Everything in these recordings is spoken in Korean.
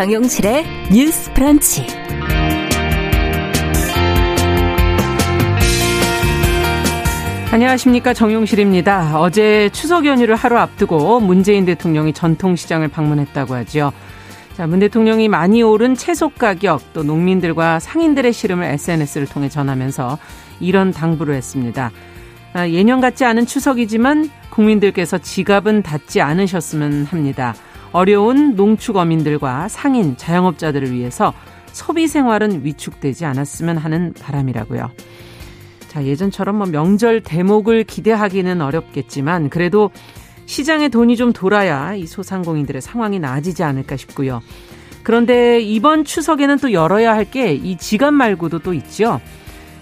정용실의 뉴스 프런치. 안녕하십니까 정용실입니다. 어제 추석 연휴를 하루 앞두고 문재인 대통령이 전통시장을 방문했다고 하죠. 자, 문 대통령이 많이 오른 채소 가격 또 농민들과 상인들의 시름을 SNS를 통해 전하면서 이런 당부를 했습니다. 아, 예년 같지 않은 추석이지만 국민들께서 지갑은 닫지 않으셨으면 합니다. 어려운 농축 어민들과 상인, 자영업자들을 위해서 소비 생활은 위축되지 않았으면 하는 바람이라고요. 자, 예전처럼 뭐 명절 대목을 기대하기는 어렵겠지만 그래도 시장에 돈이 좀 돌아야 이 소상공인들의 상황이 나아지지 않을까 싶고요. 그런데 이번 추석에는 또 열어야 할 게 이 지갑 말고도 또 있죠.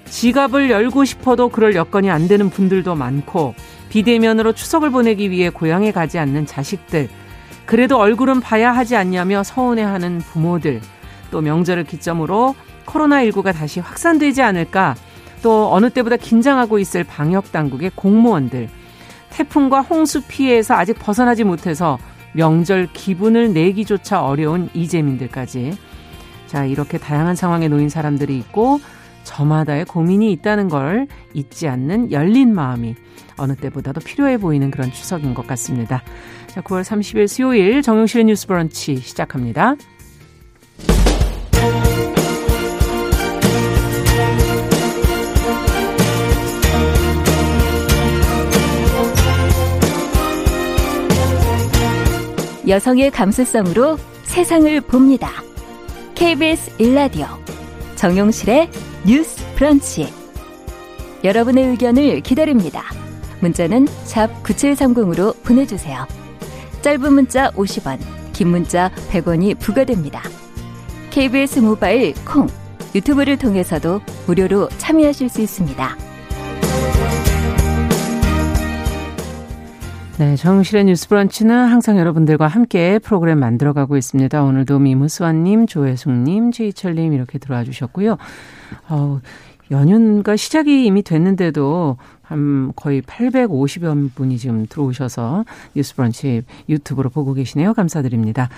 지갑을 열고 싶어도 그럴 여건이 안 되는 분들도 많고 비대면으로 추석을 보내기 위해 고향에 가지 않는 자식들 그래도 얼굴은 봐야 하지 않냐며 서운해하는 부모들. 또 명절을 기점으로 코로나19가 다시 확산되지 않을까. 또 어느 때보다 긴장하고 있을 방역 당국의 공무원들. 태풍과 홍수 피해에서 아직 벗어나지 못해서 명절 기분을 내기조차 어려운 이재민들까지. 자 이렇게 다양한 상황에 놓인 사람들이 있고 저마다의 고민이 있다는 걸 잊지 않는 열린 마음이 어느 때보다도 필요해 보이는 그런 추석인 것 같습니다. 자, 9월 30일 수요일 정용실의 뉴스 브런치 시작합니다. 여성의 감수성으로 세상을 봅니다. KBS 일라디오 정용실의 뉴스 브런치. 여러분의 의견을 기다립니다. 문자는 9730으로 보내주세요. 짧은 문자 50원, 긴 문자 100원이 부과됩니다. KBS 모바일 콩, 유튜브를 통해서도 무료로 참여하실 수 있습니다. 네, 정실의 뉴스 브런치는 항상 여러분들과 함께 프로그램 만들어가고 있습니다. 오늘도 미무수아님, 조혜숙님, 최희철님 이렇게 들어와 주셨고요. 어, 연휴가 시작이 이미 됐는데도 한 거의 850여 분이 지금 들어오셔서 뉴스 브런치 유튜브로 보고 계시네요. 감사드립니다.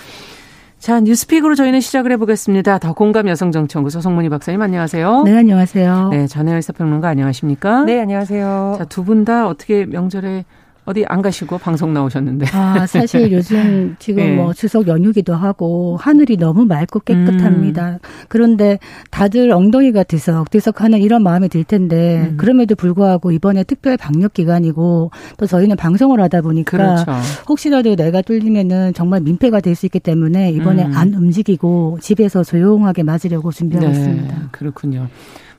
자, 뉴스픽으로 저희는 시작을 해보겠습니다. 더 공감 여성정치연구소 송문희 박사님 안녕하세요. 네, 안녕하세요. 네, 전혜연 사평론가 안녕하십니까? 네, 안녕하세요. 자, 두 분 다 어떻게 명절에 어디 안 가시고 방송 나오셨는데. 아, 사실 요즘 지금 네. 뭐 추석 연휴기도 하고 하늘이 너무 맑고 깨끗합니다. 음. 그런데 다들 엉덩이가 들썩들썩 하는 이런 마음이 들 텐데 음. 그럼에도 불구하고 이번에 특별 방역 기간이고 또 저희는 방송을 하다 보니까 그렇죠. 혹시라도 내가 뚫리면은 정말 민폐가 될 수 있기 때문에 이번에 음. 안 움직이고 집에서 조용하게 맞으려고 준비하고 네. 있습니다. 그렇군요.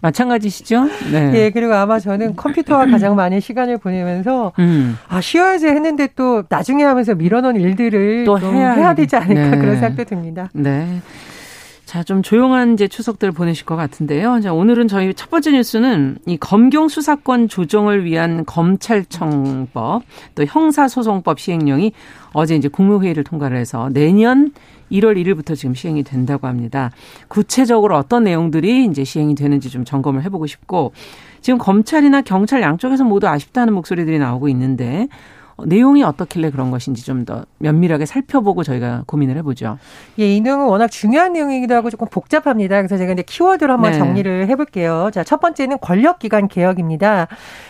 마찬가지시죠? 네. 예, 그리고 아마 저는 컴퓨터와 가장 많은 시간을 보내면서 음. 아, 쉬어야지 했는데 또 나중에 하면서 밀어놓은 일들을 또 해야, 해야 되지 않을까 네. 그런 생각도 듭니다. 네. 자, 좀 조용한 이제 추석들 보내실 것 같은데요. 자, 오늘은 저희 첫 번째 뉴스는 이 검경 수사권 조정을 위한 검찰청법 또 형사소송법 시행령이 어제 이제 국무회의를 통과를 해서 내년 1월 1일부터 지금 시행이 된다고 합니다. 구체적으로 어떤 내용들이 이제 시행이 되는지 좀 점검을 해보고 싶고 지금 검찰이나 경찰 양쪽에서 모두 아쉽다는 목소리들이 나오고 있는데 내용이 어떻길래 그런 것인지 좀 더 면밀하게 살펴보고 저희가 고민을 해보죠. 예, 이 내용은 워낙 중요한 내용이기도 하고 조금 복잡합니다. 그래서 제가 이제 키워드로 한번 네. 정리를 해볼게요. 자, 첫 번째는 권력기관 개혁입니다.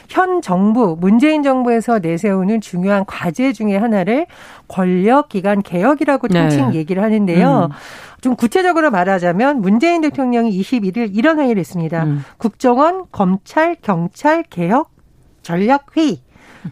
현 정부, 문재인 정부에서 내세우는 중요한 과제 중의 하나를 권력기관 개혁이라고 네. 통칭 네. 얘기를 하는데요. 음. 좀 구체적으로 말하자면 문재인 대통령이 21일 이런 회의를 했습니다. 음. 국정원, 검찰, 경찰 개혁 전략회의.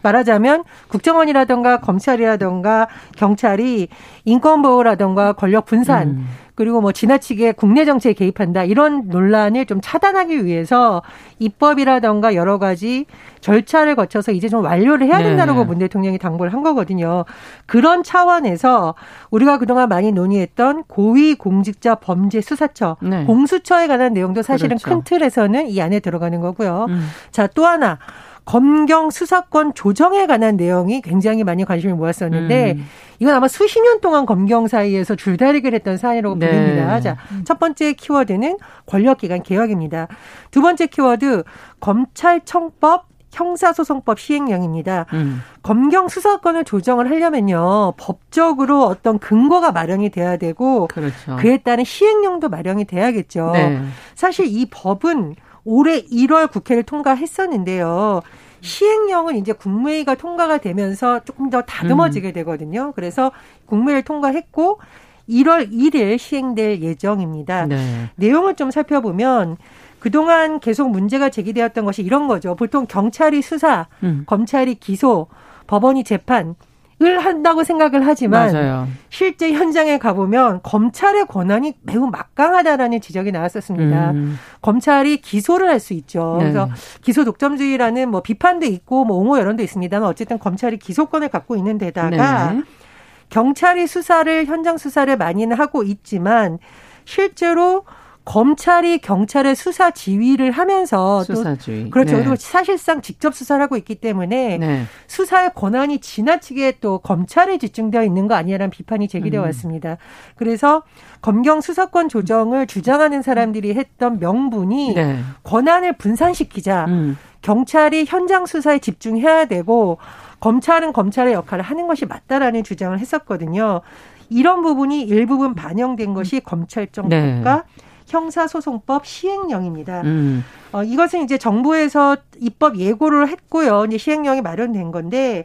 말하자면 국정원이라든가 검찰이라든가 경찰이 인권 보호라든가 권력 분산 음. 그리고 뭐 지나치게 국내 정치에 개입한다 이런 논란을 좀 차단하기 위해서 입법이라든가 여러 가지 절차를 거쳐서 이제 좀 완료를 해야 된다라고 네. 문 대통령이 당부를 한 거거든요. 그런 차원에서 우리가 그동안 많이 논의했던 고위공직자 범죄 수사처, 네. 공수처에 관한 내용도 사실은 그렇죠. 큰 틀에서는 이 안에 들어가는 거고요. 음. 자, 또 하나 검경 수사권 조정에 관한 내용이 굉장히 많이 관심을 모았었는데 음. 이건 아마 수십 년 동안 검경 사이에서 줄다리기를 했던 사안이라고 네. 보입니다. 자, 첫 번째 키워드는 권력기관 개혁입니다. 두 번째 키워드 검찰청법 형사소송법 시행령입니다. 음. 검경 수사권을 조정을 하려면요 법적으로 어떤 근거가 마련이 돼야 되고 그렇죠. 그에 따른 시행령도 마련이 돼야겠죠. 네. 사실 이 법은 올해 1월 국회를 통과했었는데요. 시행령은 이제 국무회의가 통과가 되면서 조금 더 다듬어지게 음. 되거든요. 그래서 국무회의를 통과했고 1월 1일 시행될 예정입니다. 네. 내용을 좀 살펴보면 그동안 계속 문제가 제기되었던 것이 이런 거죠. 보통 경찰이 수사, 음. 검찰이 기소, 법원이 재판, 을 한다고 생각을 하지만 맞아요. 실제 현장에 가보면 검찰의 권한이 매우 막강하다라는 지적이 나왔었습니다. 음. 검찰이 기소를 할 수 있죠. 네. 그래서 기소 독점주의라는 뭐 비판도 있고 뭐 옹호 여론도 있습니다만 어쨌든 검찰이 기소권을 갖고 있는 데다가 네. 경찰이 수사를 현장 수사를 많이는 하고 있지만 실제로 검찰이 경찰의 수사 지휘를 하면서 수사주의. 또 그렇죠. 네. 그리고 사실상 직접 수사를 하고 있기 때문에 네. 수사의 권한이 지나치게 또 검찰에 집중되어 있는 거 아니냐라는 비판이 제기되어 음. 왔습니다. 그래서 검경 수사권 조정을 주장하는 사람들이 했던 명분이 네. 권한을 분산시키자. 음. 경찰이 현장 수사에 집중해야 되고 검찰은 검찰의 역할을 하는 것이 맞다라는 주장을 했었거든요. 이런 부분이 일부분 반영된 것이 검찰정법과 네. 형사소송법 시행령입니다. 음. 어, 이것은 이제 정부에서 입법 예고를 했고요. 이제 시행령이 마련된 건데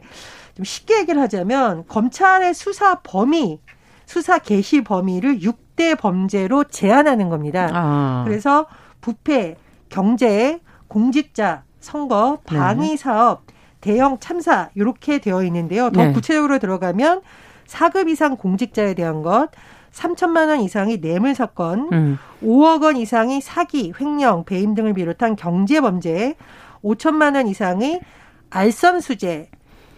좀 쉽게 얘기를 하자면 검찰의 수사 범위, 수사 개시 범위를 6대 범죄로 제한하는 겁니다. 아. 그래서 부패, 경제, 공직자, 선거, 네. 방위 사업, 대형 참사 이렇게 되어 있는데요. 더 네. 구체적으로 들어가면 4급 이상 공직자에 대한 것, 3천만 원 이상이 뇌물 사건, 음. 5억 원 이상이 사기, 횡령, 배임 등을 비롯한 경제 범죄, 5천만 원 이상의 알선 수재,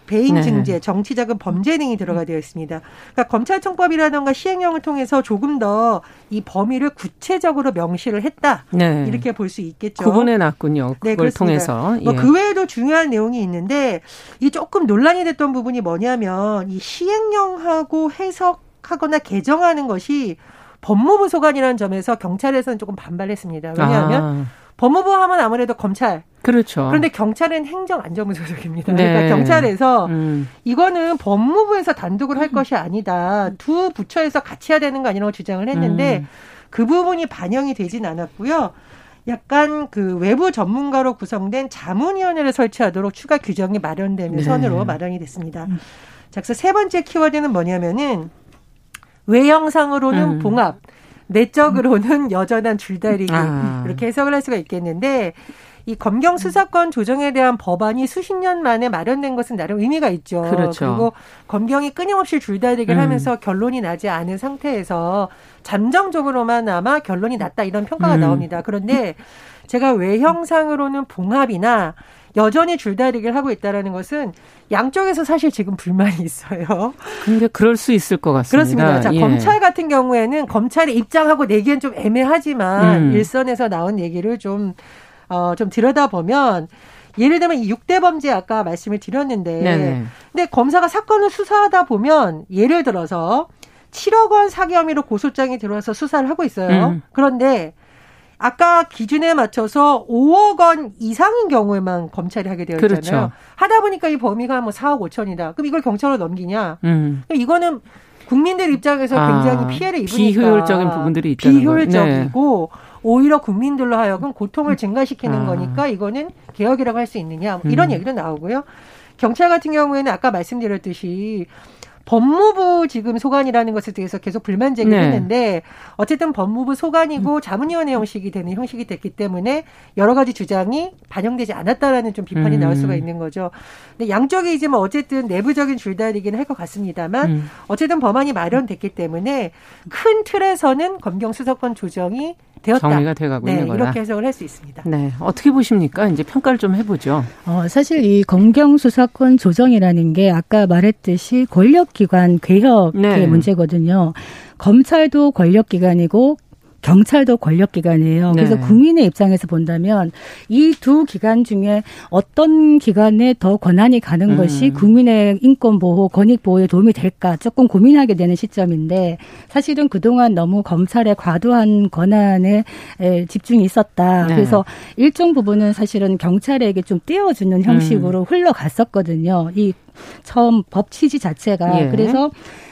배임 네. 증제, 정치자금 범죄 등이 들어가 되어 있습니다. 그러니까 검찰청법이라든가 시행령을 통해서 조금 더 이 범위를 구체적으로 명시를 했다. 네. 이렇게 볼 수 있겠죠. 구분해 놨군요. 네, 그걸 네, 통해서. 예. 뭐그 외에도 중요한 내용이 있는데 이 조금 논란이 됐던 부분이 뭐냐면 이 시행령하고 해석 하거나 개정하는 것이 법무부 소관이라는 점에서 경찰에서는 조금 반발했습니다. 왜냐하면 아. 법무부 하면 아무래도 검찰. 그렇죠. 그런데 경찰은 행정안전부 소속입니다. 네. 그러니까 경찰에서 음. 이거는 법무부에서 단독으로 할 음. 것이 아니다. 두 부처에서 같이 해야 되는 거 아니라고 주장을 했는데 음. 그 부분이 반영이 되진 않았고요. 약간 그 외부 전문가로 구성된 자문위원회를 설치하도록 추가 규정이 마련되는 네. 선으로 마련이 됐습니다. 음. 자, 그래서 세 번째 키워드는 뭐냐면은 외형상으로는 음. 봉합, 내적으로는 여전한 줄다리기 아. 이렇게 해석을 할 수가 있겠는데 이 검경 수사권 조정에 대한 법안이 수십 년 만에 마련된 것은 나름 의미가 있죠. 그렇죠. 그리고 검경이 끊임없이 줄다리기를 음. 하면서 결론이 나지 않은 상태에서 잠정적으로만 아마 결론이 났다 이런 평가가 음. 나옵니다. 그런데 제가 외형상으로는 봉합이나 여전히 줄다리기를 하고 있다라는 것은 양쪽에서 사실 지금 불만이 있어요. 근데 그럴 수 있을 것 같습니다. 그렇습니다. 자, 예. 검찰 같은 경우에는 검찰이 입장하고 내기엔 좀 애매하지만 음. 일선에서 나온 얘기를 좀, 어, 좀 들여다보면 예를 들면 이 6대 범죄 아까 말씀을 드렸는데 네네. 근데 검사가 사건을 수사하다 보면 예를 들어서 7억 원 사기 혐의로 고소장이 들어와서 수사를 하고 있어요. 음. 그런데 아까 기준에 맞춰서 5억 원 이상인 경우에만 검찰이 하게 되어 있잖아요. 그렇죠. 하다 보니까 이 범위가 뭐 4억 5천이다. 그럼 이걸 경찰로 넘기냐? 음. 이거는 국민들 입장에서 아, 굉장히 피해를 입으니까 비효율적인 부분들이 있다는 비효율적이고 네. 오히려 국민들로 하여금 고통을 증가시키는 아. 거니까 이거는 개혁이라고 할 수 있느냐 뭐 이런 음. 얘기도 나오고요. 경찰 같은 경우에는 아까 말씀드렸듯이 법무부 지금 소관이라는 것에 대해서 계속 불만 제기를 네. 했는데 어쨌든 법무부 소관이고 음. 자문위원회 형식이 되는 형식이 됐기 때문에 여러 가지 주장이 반영되지 않았다라는 좀 비판이 음. 나올 수가 있는 거죠. 근데 양쪽이 이제 뭐 어쨌든 내부적인 줄다리기는 할 것 같습니다만 음. 어쨌든 법안이 마련됐기 때문에 큰 틀에서는 검경 수사권 조정이 되었다. 정리가 돼가고 네, 있는 거다. 이렇게 해석을 할 수 있습니다. 네, 어떻게 보십니까? 이제 평가를 좀 해보죠. 어, 사실 이 검경 수사권 조정이라는 게 아까 말했듯이 권력기관 개혁의 네. 문제거든요. 검찰도 권력기관이고 경찰도 권력기관이에요. 그래서 네. 국민의 입장에서 본다면 이 두 기관 중에 어떤 기관에 더 권한이 가는 음. 것이 국민의 인권 보호, 권익 보호에 도움이 될까 조금 고민하게 되는 시점인데 사실은 그동안 너무 검찰의 과도한 권한에 집중이 있었다. 네. 그래서 일정 부분은 사실은 경찰에게 좀 떼어주는 형식으로 음. 흘러갔었거든요. 이 처음 법 취지 자체가 예. 그래서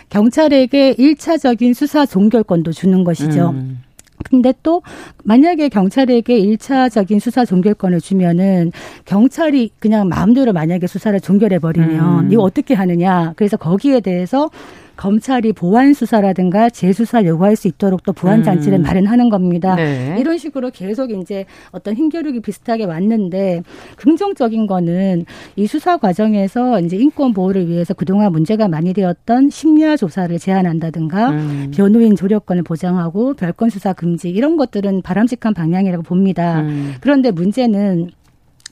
경찰에게 일차적인 수사 종결권도 주는 것이죠. 음. 근데 또 만약에 경찰에게 일차적인 수사 종결권을 주면은 경찰이 그냥 마음대로 만약에 수사를 종결해 버리면 음. 이거 어떻게 하느냐. 그래서 거기에 대해서 검찰이 보완 수사라든가 재수사를 요구할 수 있도록 또 보완 장치를 음. 마련하는 겁니다. 네. 이런 식으로 계속 이제 어떤 힘겨루기 비슷하게 왔는데 긍정적인 거는 이 수사 과정에서 이제 인권 보호를 위해서 그동안 문제가 많이 되었던 심야 조사를 제한한다든가 음. 변호인 조력권을 보장하고 별건 수사 금지 이런 것들은 바람직한 방향이라고 봅니다. 음. 그런데 문제는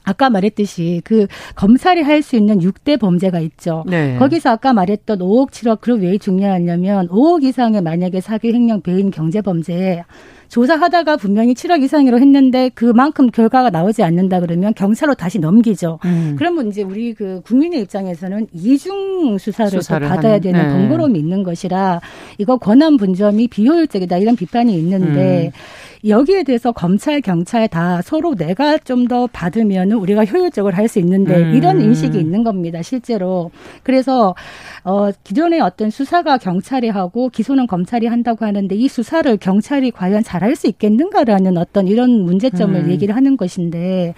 아까 말했듯이 그 검찰이 할수 있는 6대 범죄가 있죠. 네. 거기서 아까 말했던 5억, 7억 그럼 왜 중요하냐면 5억 이상의 만약에 사기 횡령 배임 경제 범죄에 조사하다가 분명히 7억 이상으로 했는데 그만큼 결과가 나오지 않는다 그러면 경찰로 다시 넘기죠. 음. 그러면 이제 우리 그 국민의 입장에서는 이중 수사를, 수사를 받아야 되는 네. 번거로움이 있는 것이라 이거 권한 분점이 비효율적이다 이런 비판이 있는데 음. 여기에 대해서 검찰, 경찰 다 서로 내가 좀 더 받으면 우리가 효율적으로 할 수 있는데 음. 이런 인식이 있는 겁니다, 실제로. 그래서 어 기존의 어떤 수사가 경찰이 하고 기소는 검찰이 한다고 하는데 이 수사를 경찰이 과연 잘할 수 있겠는가라는 어떤 이런 문제점을 음. 얘기를 하는 것인데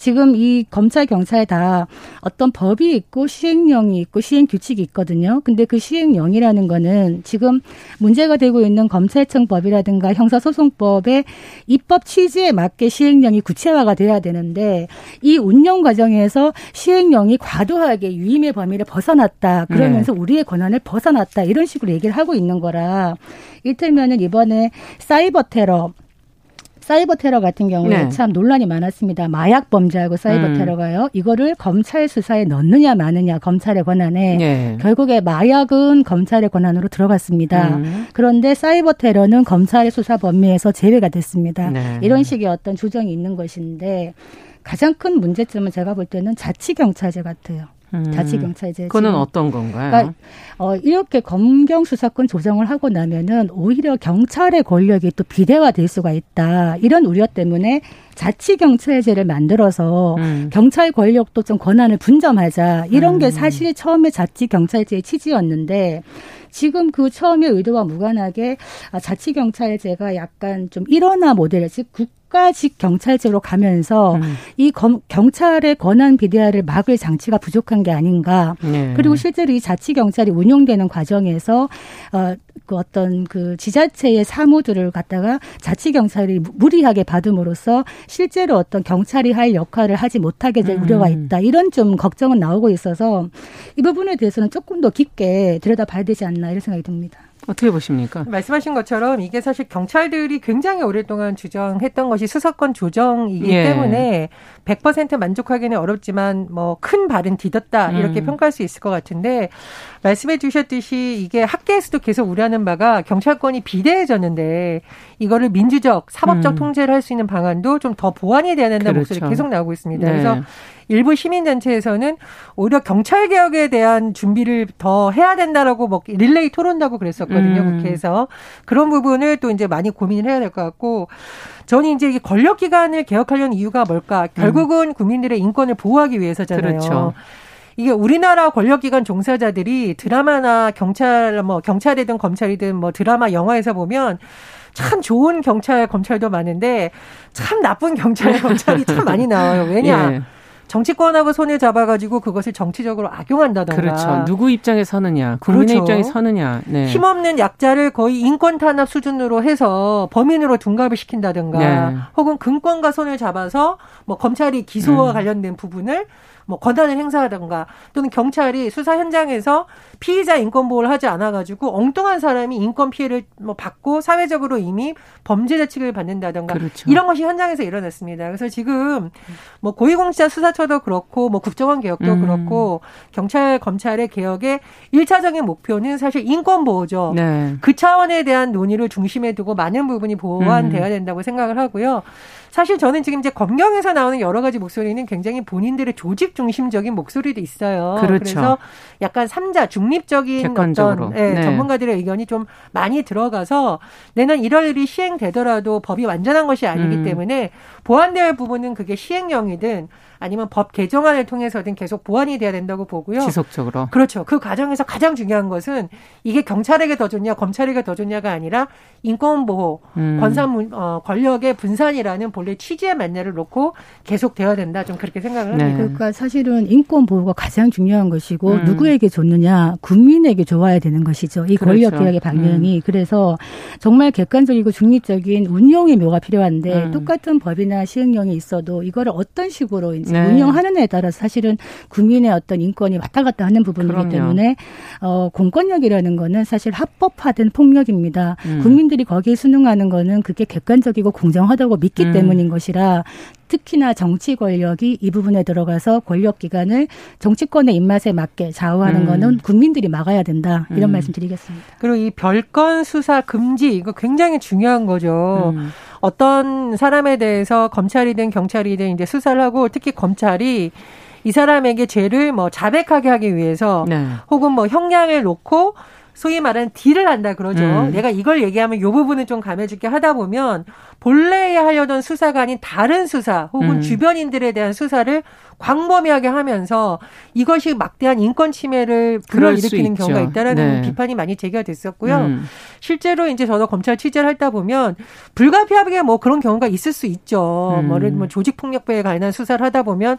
지금 이 검찰 경찰 다 어떤 법이 있고 시행령이 있고 시행 규칙이 있거든요. 근데 그 시행령이라는 거는 지금 문제가 되고 있는 검찰청법이라든가 형사소송법의 입법 취지에 맞게 시행령이 구체화가 돼야 되는데 이 운영 과정에서 시행령이 과도하게 유임의 범위를 벗어났다. 그러면서 네. 우리의 권한을 벗어났다. 이런 식으로 얘기를 하고 있는 거라. 이를테면은 이번에 사이버 테러 사이버 테러 같은 경우에 네. 참 논란이 많았습니다. 마약 범죄하고 사이버 음. 테러가요. 이거를 검찰 수사에 넣느냐 마느냐 검찰의 권한에 네. 결국에 마약은 검찰의 권한으로 들어갔습니다. 음. 그런데 사이버 테러는 검찰의 수사 범위에서 제외가 됐습니다. 네. 이런 식의 어떤 조정이 있는 것인데 가장 큰 문제점은 제가 볼 때는 자치 경찰제 같아요. 음. 자치경찰제. 그거는 어떤 건가요? 그러니까 어, 이렇게 검경 수사권 조정을 하고 나면은 오히려 경찰의 권력이 또 비대화될 수가 있다. 이런 우려 때문에 자치경찰제를 만들어서 음. 경찰 권력도 좀 권한을 분점하자. 이런 음. 게 사실 처음에 자치경찰제의 취지였는데 지금 그 처음에 의도와 무관하게 아, 자치 경찰제가 약간 좀 일원화 모델, 즉 국가직 경찰제로 가면서 음. 이 검, 경찰의 권한 비대화를 막을 장치가 부족한 게 아닌가. 네. 그리고 실제로 이 자치 경찰이 운용되는 과정에서 어, 그 어떤 그 지자체의 사무들을 갖다가 자치 경찰이 무리하게 받음으로써 실제로 어떤 경찰이 할 역할을 하지 못하게 될 음. 우려가 있다. 이런 좀 걱정은 나오고 있어서 이 부분에 대해서는 조금 더 깊게 들여다봐야 되지 않나 이런 생각이 듭니다. 어떻게 보십니까? 말씀하신 것처럼 이게 사실 경찰들이 굉장히 오랫동안 주장했던 것이 수사권 조정이기 예. 때문에 100% 만족하기는 어렵지만 뭐 큰 발은 디뎠다 이렇게 음. 평가할 수 있을 것 같은데 말씀해 주셨듯이 이게 학계에서도 계속 우려하는 바가 경찰권이 비대해졌는데 이거를 민주적 사법적 음. 통제를 할 수 있는 방안도 좀 더 보완이 돼야 된다는 그렇죠. 목소리 계속 나오고 있습니다. 네. 그래서 일부 시민단체에서는 오히려 경찰 개혁에 대한 준비를 더 해야 된다라고 뭐 릴레이 토론도 하고 그랬었거든요 음. 국회에서 그런 부분을 또 이제 많이 고민을 해야 될 것 같고 저는 이제 권력 기관을 개혁하려는 이유가 뭘까? 결국은 음. 국민들의 인권을 보호하기 위해서잖아요. 그렇죠. 이게 우리나라 권력기관 종사자들이 드라마나 경찰, 뭐 경찰이든 검찰이든 뭐 드라마, 영화에서 보면 참 좋은 경찰, 검찰도 많은데 참 나쁜 경찰, 검찰이 참 많이 나와요. 왜냐? 예. 정치권하고 손을 잡아가지고 그것을 정치적으로 악용한다던가. 그렇죠. 누구 입장에 서느냐, 국민의 그렇죠. 입장에 서느냐. 네. 힘없는 약자를 거의 인권 탄압 수준으로 해서 범인으로 둔갑을 시킨다든가, 네. 혹은 금권과 손을 잡아서 뭐 검찰이 기소와 음. 관련된 부분을 뭐 권한을 행사하던가 또는 경찰이 수사 현장에서 피의자 인권 보호를 하지 않아 가지고 엉뚱한 사람이 인권 피해를 뭐 받고 사회적으로 이미 범죄자 취급을 받는다던가 그렇죠. 이런 것이 현장에서 일어났습니다. 그래서 지금 뭐 고위공직자 수사 형사처도 그렇고 뭐 국정원 개혁도 음. 그렇고 경찰 검찰의 개혁의 일차적인 목표는 사실 인권 보호죠. 네. 그 차원에 대한 논의를 중심에 두고 많은 부분이 보완돼야 음. 된다고 생각을 하고요. 사실 저는 지금 이제 검경에서 나오는 여러 가지 목소리는 굉장히 본인들의 조직 중심적인 목소리도 있어요. 그렇죠. 그래서 약간 삼자 중립적인 객관적으로. 어떤 예, 네. 전문가들의 의견이 좀 많이 들어가서 내년 1월 일이 시행되더라도 법이 완전한 것이 아니기 음. 때문에 할 부분은 그게 시행령이든 아니면 법 개정안을 통해서든 계속 보완이 돼야 된다고 보고요. 지속적으로. 그렇죠. 그 과정에서 가장 중요한 것은 이게 경찰에게 더 좋냐, 검찰에게 더 좋냐가 아니라 인권 보호, 음. 권산 어, 권력의 분산이라는 본래 취지의 만내를 놓고 계속 돼야 된다. 좀 그렇게 생각을 합니다. 네. 그러니까 사실은 인권 보호가 가장 중요한 것이고 음. 누구에게 좋느냐, 국민에게 좋아야 되는 것이죠. 이 그렇죠. 권력 개혁의 방향이 음. 그래서 정말 객관적이고 중립적인 운용의 묘가 필요한데 음. 똑같은 법이나 시행령이 있어도 이거를 어떤 식으로 이제 네. 운영하느냐에 따라서 사실은 국민의 어떤 인권이 왔다 갔다 하는 부분이기 그럼요. 때문에 어 공권력이라는 거는 사실 합법화된 폭력입니다. 음. 국민들이 거기에 순응하는 거는 그게 객관적이고 공정하다고 믿기 음. 때문인 것이라 특히나 정치 권력이 이 부분에 들어가서 권력 기관을 정치권의 입맛에 맞게 좌우하는 음. 거는 국민들이 막아야 된다. 이런 음. 말씀 드리겠습니다. 그리고 이 별건 수사 금지 이거 굉장히 중요한 거죠. 음. 어떤 사람에 대해서 검찰이든 경찰이든 이제 수사를 하고 특히 검찰이 이 사람에게 죄를 뭐 자백하게 하기 위해서 네. 혹은 뭐 형량을 놓고 소위 말하는 딜을 한다 그러죠. 음. 내가 이걸 얘기하면 요 부분은 좀 감해줄게 하다 보면 본래 하려던 수사가 아닌 다른 수사 혹은 음. 주변인들에 대한 수사를 광범위하게 하면서 이것이 막대한 인권 침해를 불러일으키는 경우가 있다라는 네. 비판이 많이 제기가 됐었고요. 음. 실제로 이제 저도 검찰 취재를 하다 보면 불가피하게 뭐 그런 경우가 있을 수 있죠. 음. 뭐를 뭐 조직 폭력배에 관한 수사를 하다 보면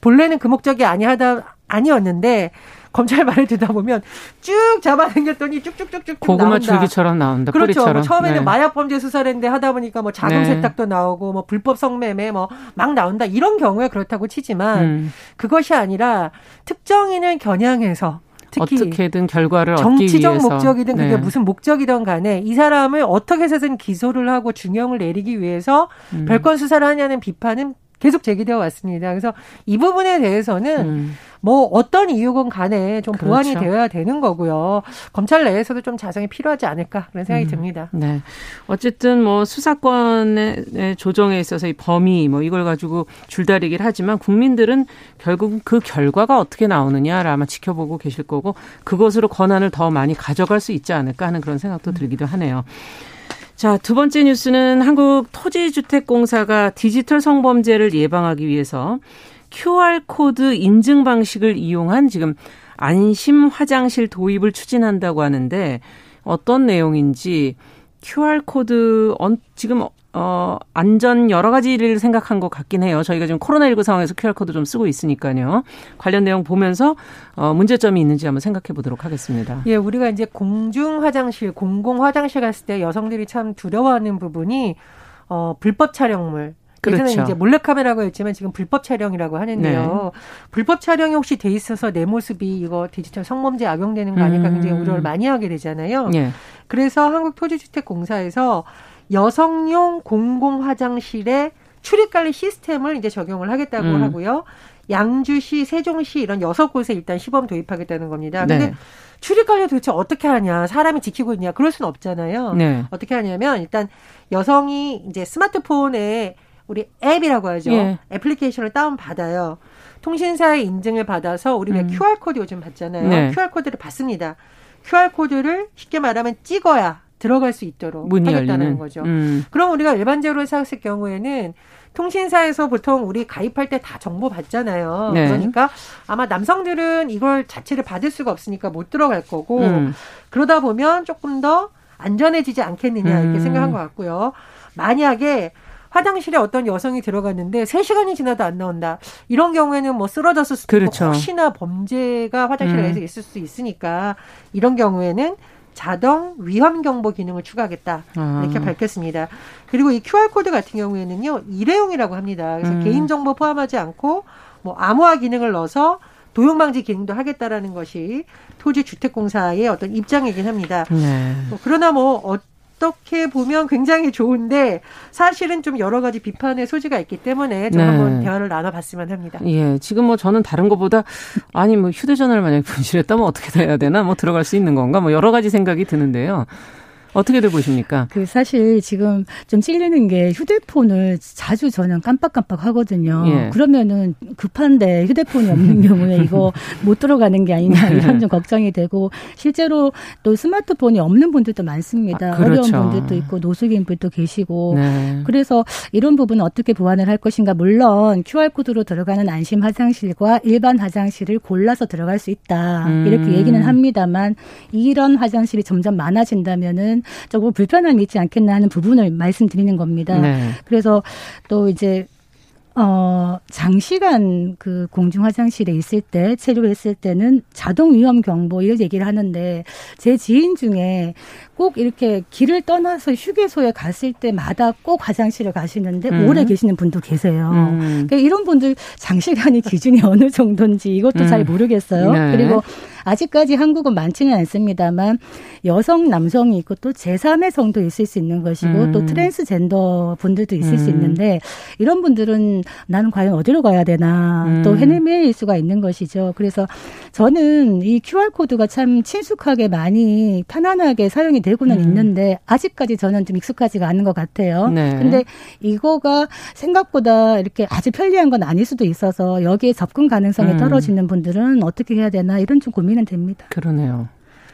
본래는 그 목적이 아니하다 아니었는데 검찰 말을 듣다 보면 쭉 잡아당겼더니 쭉쭉쭉쭉 고구마 나온다. 줄기처럼 나온다. 그렇죠. 뭐 처음에는 네. 마약 범죄 수사를 했는데 하다 보니까 뭐 자금 네. 세탁도 나오고 뭐 불법 성매매 뭐 막 나온다. 이런 경우에 그렇다고 치지만 음. 그것이 아니라 특정인을 겨냥해서 특히 어떻게든 결과를 정치적 목적이든 그게 네. 무슨 목적이든 간에 이 사람을 어떻게 해서든 기소를 하고 중형을 내리기 위해서 음. 별건 수사를 하냐는 비판은 계속 제기되어 왔습니다. 그래서 이 부분에 대해서는 음. 뭐 어떤 이유건 간에 좀 그렇죠. 보완이 되어야 되는 거고요. 검찰 내에서도 좀 자성이 필요하지 않을까 그런 생각이 음. 듭니다. 네. 어쨌든 뭐 수사권의 조정에 있어서 이 범위 뭐 이걸 가지고 줄다리기를 하지만 국민들은 결국 그 결과가 어떻게 나오느냐를 아마 지켜보고 계실 거고 그것으로 권한을 더 많이 가져갈 수 있지 않을까 하는 그런 생각도 들기도 하네요. 자, 두 번째 뉴스는 한국 토지주택공사가 디지털 성범죄를 예방하기 위해서 QR코드 인증 방식을 이용한 지금 안심 화장실 도입을 추진한다고 하는데 어떤 내용인지 QR코드 지금 어, 안전 여러 가지를 생각한 것 같긴 해요. 저희가 지금 코로나19 상황에서 QR코드 좀 쓰고 있으니까요. 관련 내용 보면서 어, 문제점이 있는지 한번 생각해 보도록 하겠습니다. 예, 우리가 이제 공중 화장실, 공공 화장실 갔을 때 여성들이 참 두려워하는 부분이 어, 불법 촬영물, 그렇죠. 예전에 이제 몰래카메라고 했지만 지금 불법 촬영이라고 하는데요. 네. 불법 촬영이 혹시 돼 있어서 내 모습이 이거 디지털 성범죄 악용되는 거 아닐까 음. 굉장히 우려를 많이 하게 되잖아요. 네. 그래서 한국토지주택공사에서 여성용 공공 화장실에 출입 관리 시스템을 이제 적용을 하겠다고 음. 하고요. 양주시, 세종시 이런 여섯 곳에 일단 시범 도입하겠다는 겁니다. 네. 근데 출입 관리 도대체 어떻게 하냐? 사람이 지키고 있냐? 그럴 수는 없잖아요. 네. 어떻게 하냐면 일단 여성이 이제 스마트폰에 우리 앱이라고 하죠. 예. 애플리케이션을 다운 받아요. 통신사의 인증을 받아서 우리 왜 음. QR 코드 요즘 받잖아요. 네. QR 코드를 받습니다. QR 코드를 쉽게 말하면 찍어야 들어갈 수 있도록 문이 하겠다는 열리는. 거죠. 음. 그럼 우리가 일반적으로 생각했을 경우에는 통신사에서 보통 우리 가입할 때 다 정보 받잖아요. 네. 그러니까 아마 남성들은 이걸 자체를 받을 수가 없으니까 못 들어갈 거고 음. 그러다 보면 조금 더 안전해지지 않겠느냐 이렇게 음. 생각한 것 같고요. 만약에 화장실에 어떤 여성이 들어갔는데 3시간이 지나도 안 나온다. 이런 경우에는 뭐 쓰러졌을 수도 그렇죠. 있고 혹시나 범죄가 화장실에 음. 있을 수 있으니까 이런 경우에는 자동 위험 경보 기능을 추가하겠다 아. 이렇게 밝혔습니다. 그리고 이 QR 코드 같은 경우에는요 일회용이라고 합니다. 그래서 음. 개인 정보 포함하지 않고 뭐 암호화 기능을 넣어서 도용 방지 기능도 하겠다라는 것이 토지 주택공사의 어떤 입장이긴 합니다. 네. 뭐 그러나 뭐 어, 어떻게 보면 굉장히 좋은데 사실은 좀 여러 가지 비판의 소지가 있기 때문에 좀 네. 한번 대화를 나눠봤으면 합니다. 예, 지금 뭐 저는 다른 것보다 아니 뭐 휴대전화를 만약에 분실했다면 어떻게 해야 되나 뭐 들어갈 수 있는 건가 뭐 여러 가지 생각이 드는데요. 어떻게들 보십니까? 그 사실 지금 좀 찔리는 게 휴대폰을 자주 저는 깜빡깜빡 하거든요. 예. 그러면은 급한데 휴대폰이 없는 경우에 이거 못 들어가는 게 아니냐 이런 좀 걱정이 되고 실제로 또 스마트폰이 없는 분들도 많습니다. 아, 그렇죠. 어려운 분들도 있고 노숙인 분도 계시고 네. 그래서 이런 부분은 어떻게 보완을 할 것인가 물론 QR 코드로 들어가는 안심 화장실과 일반 화장실을 골라서 들어갈 수 있다 음. 이렇게 얘기는 합니다만 이런 화장실이 점점 많아진다면은 조금 불편함이 있지 않겠나 하는 부분을 말씀드리는 겁니다. 네. 그래서 또 이제 어, 장시간 그 공중 화장실에 있을 때, 체류했을 때는 자동 위험 경보 이런 얘기를 하는데, 제 지인 중에 꼭 이렇게 길을 떠나서 휴게소에 갔을 때마다 꼭 화장실을 가시는데 음. 오래 계시는 분도 계세요. 음. 그러니까 이런 분들 장시간이 기준이 어느 정도인지 이것도 음. 잘 모르겠어요. 네. 그리고 아직까지 한국은 많지는 않습니다만 여성, 남성이 있고 또 제3의 성도 있을 수 있는 것이고 음. 또 트랜스젠더 분들도 있을 음. 수 있는데 이런 분들은 나는 과연 어디로 가야 되나 음. 또 헤매일 수가 있는 것이죠. 그래서 저는 이 QR코드가 참 친숙하게 많이 편안하게 사용이 되고는 음. 있는데 아직까지 저는 좀 익숙하지가 않은 것 같아요. 네. 근데 이거가 생각보다 이렇게 아주 편리한 건 아닐 수도 있어서 여기에 접근 가능성이 음. 떨어지는 분들은 어떻게 해야 되나 이런 좀 고민 은 됩니다. 그러네요.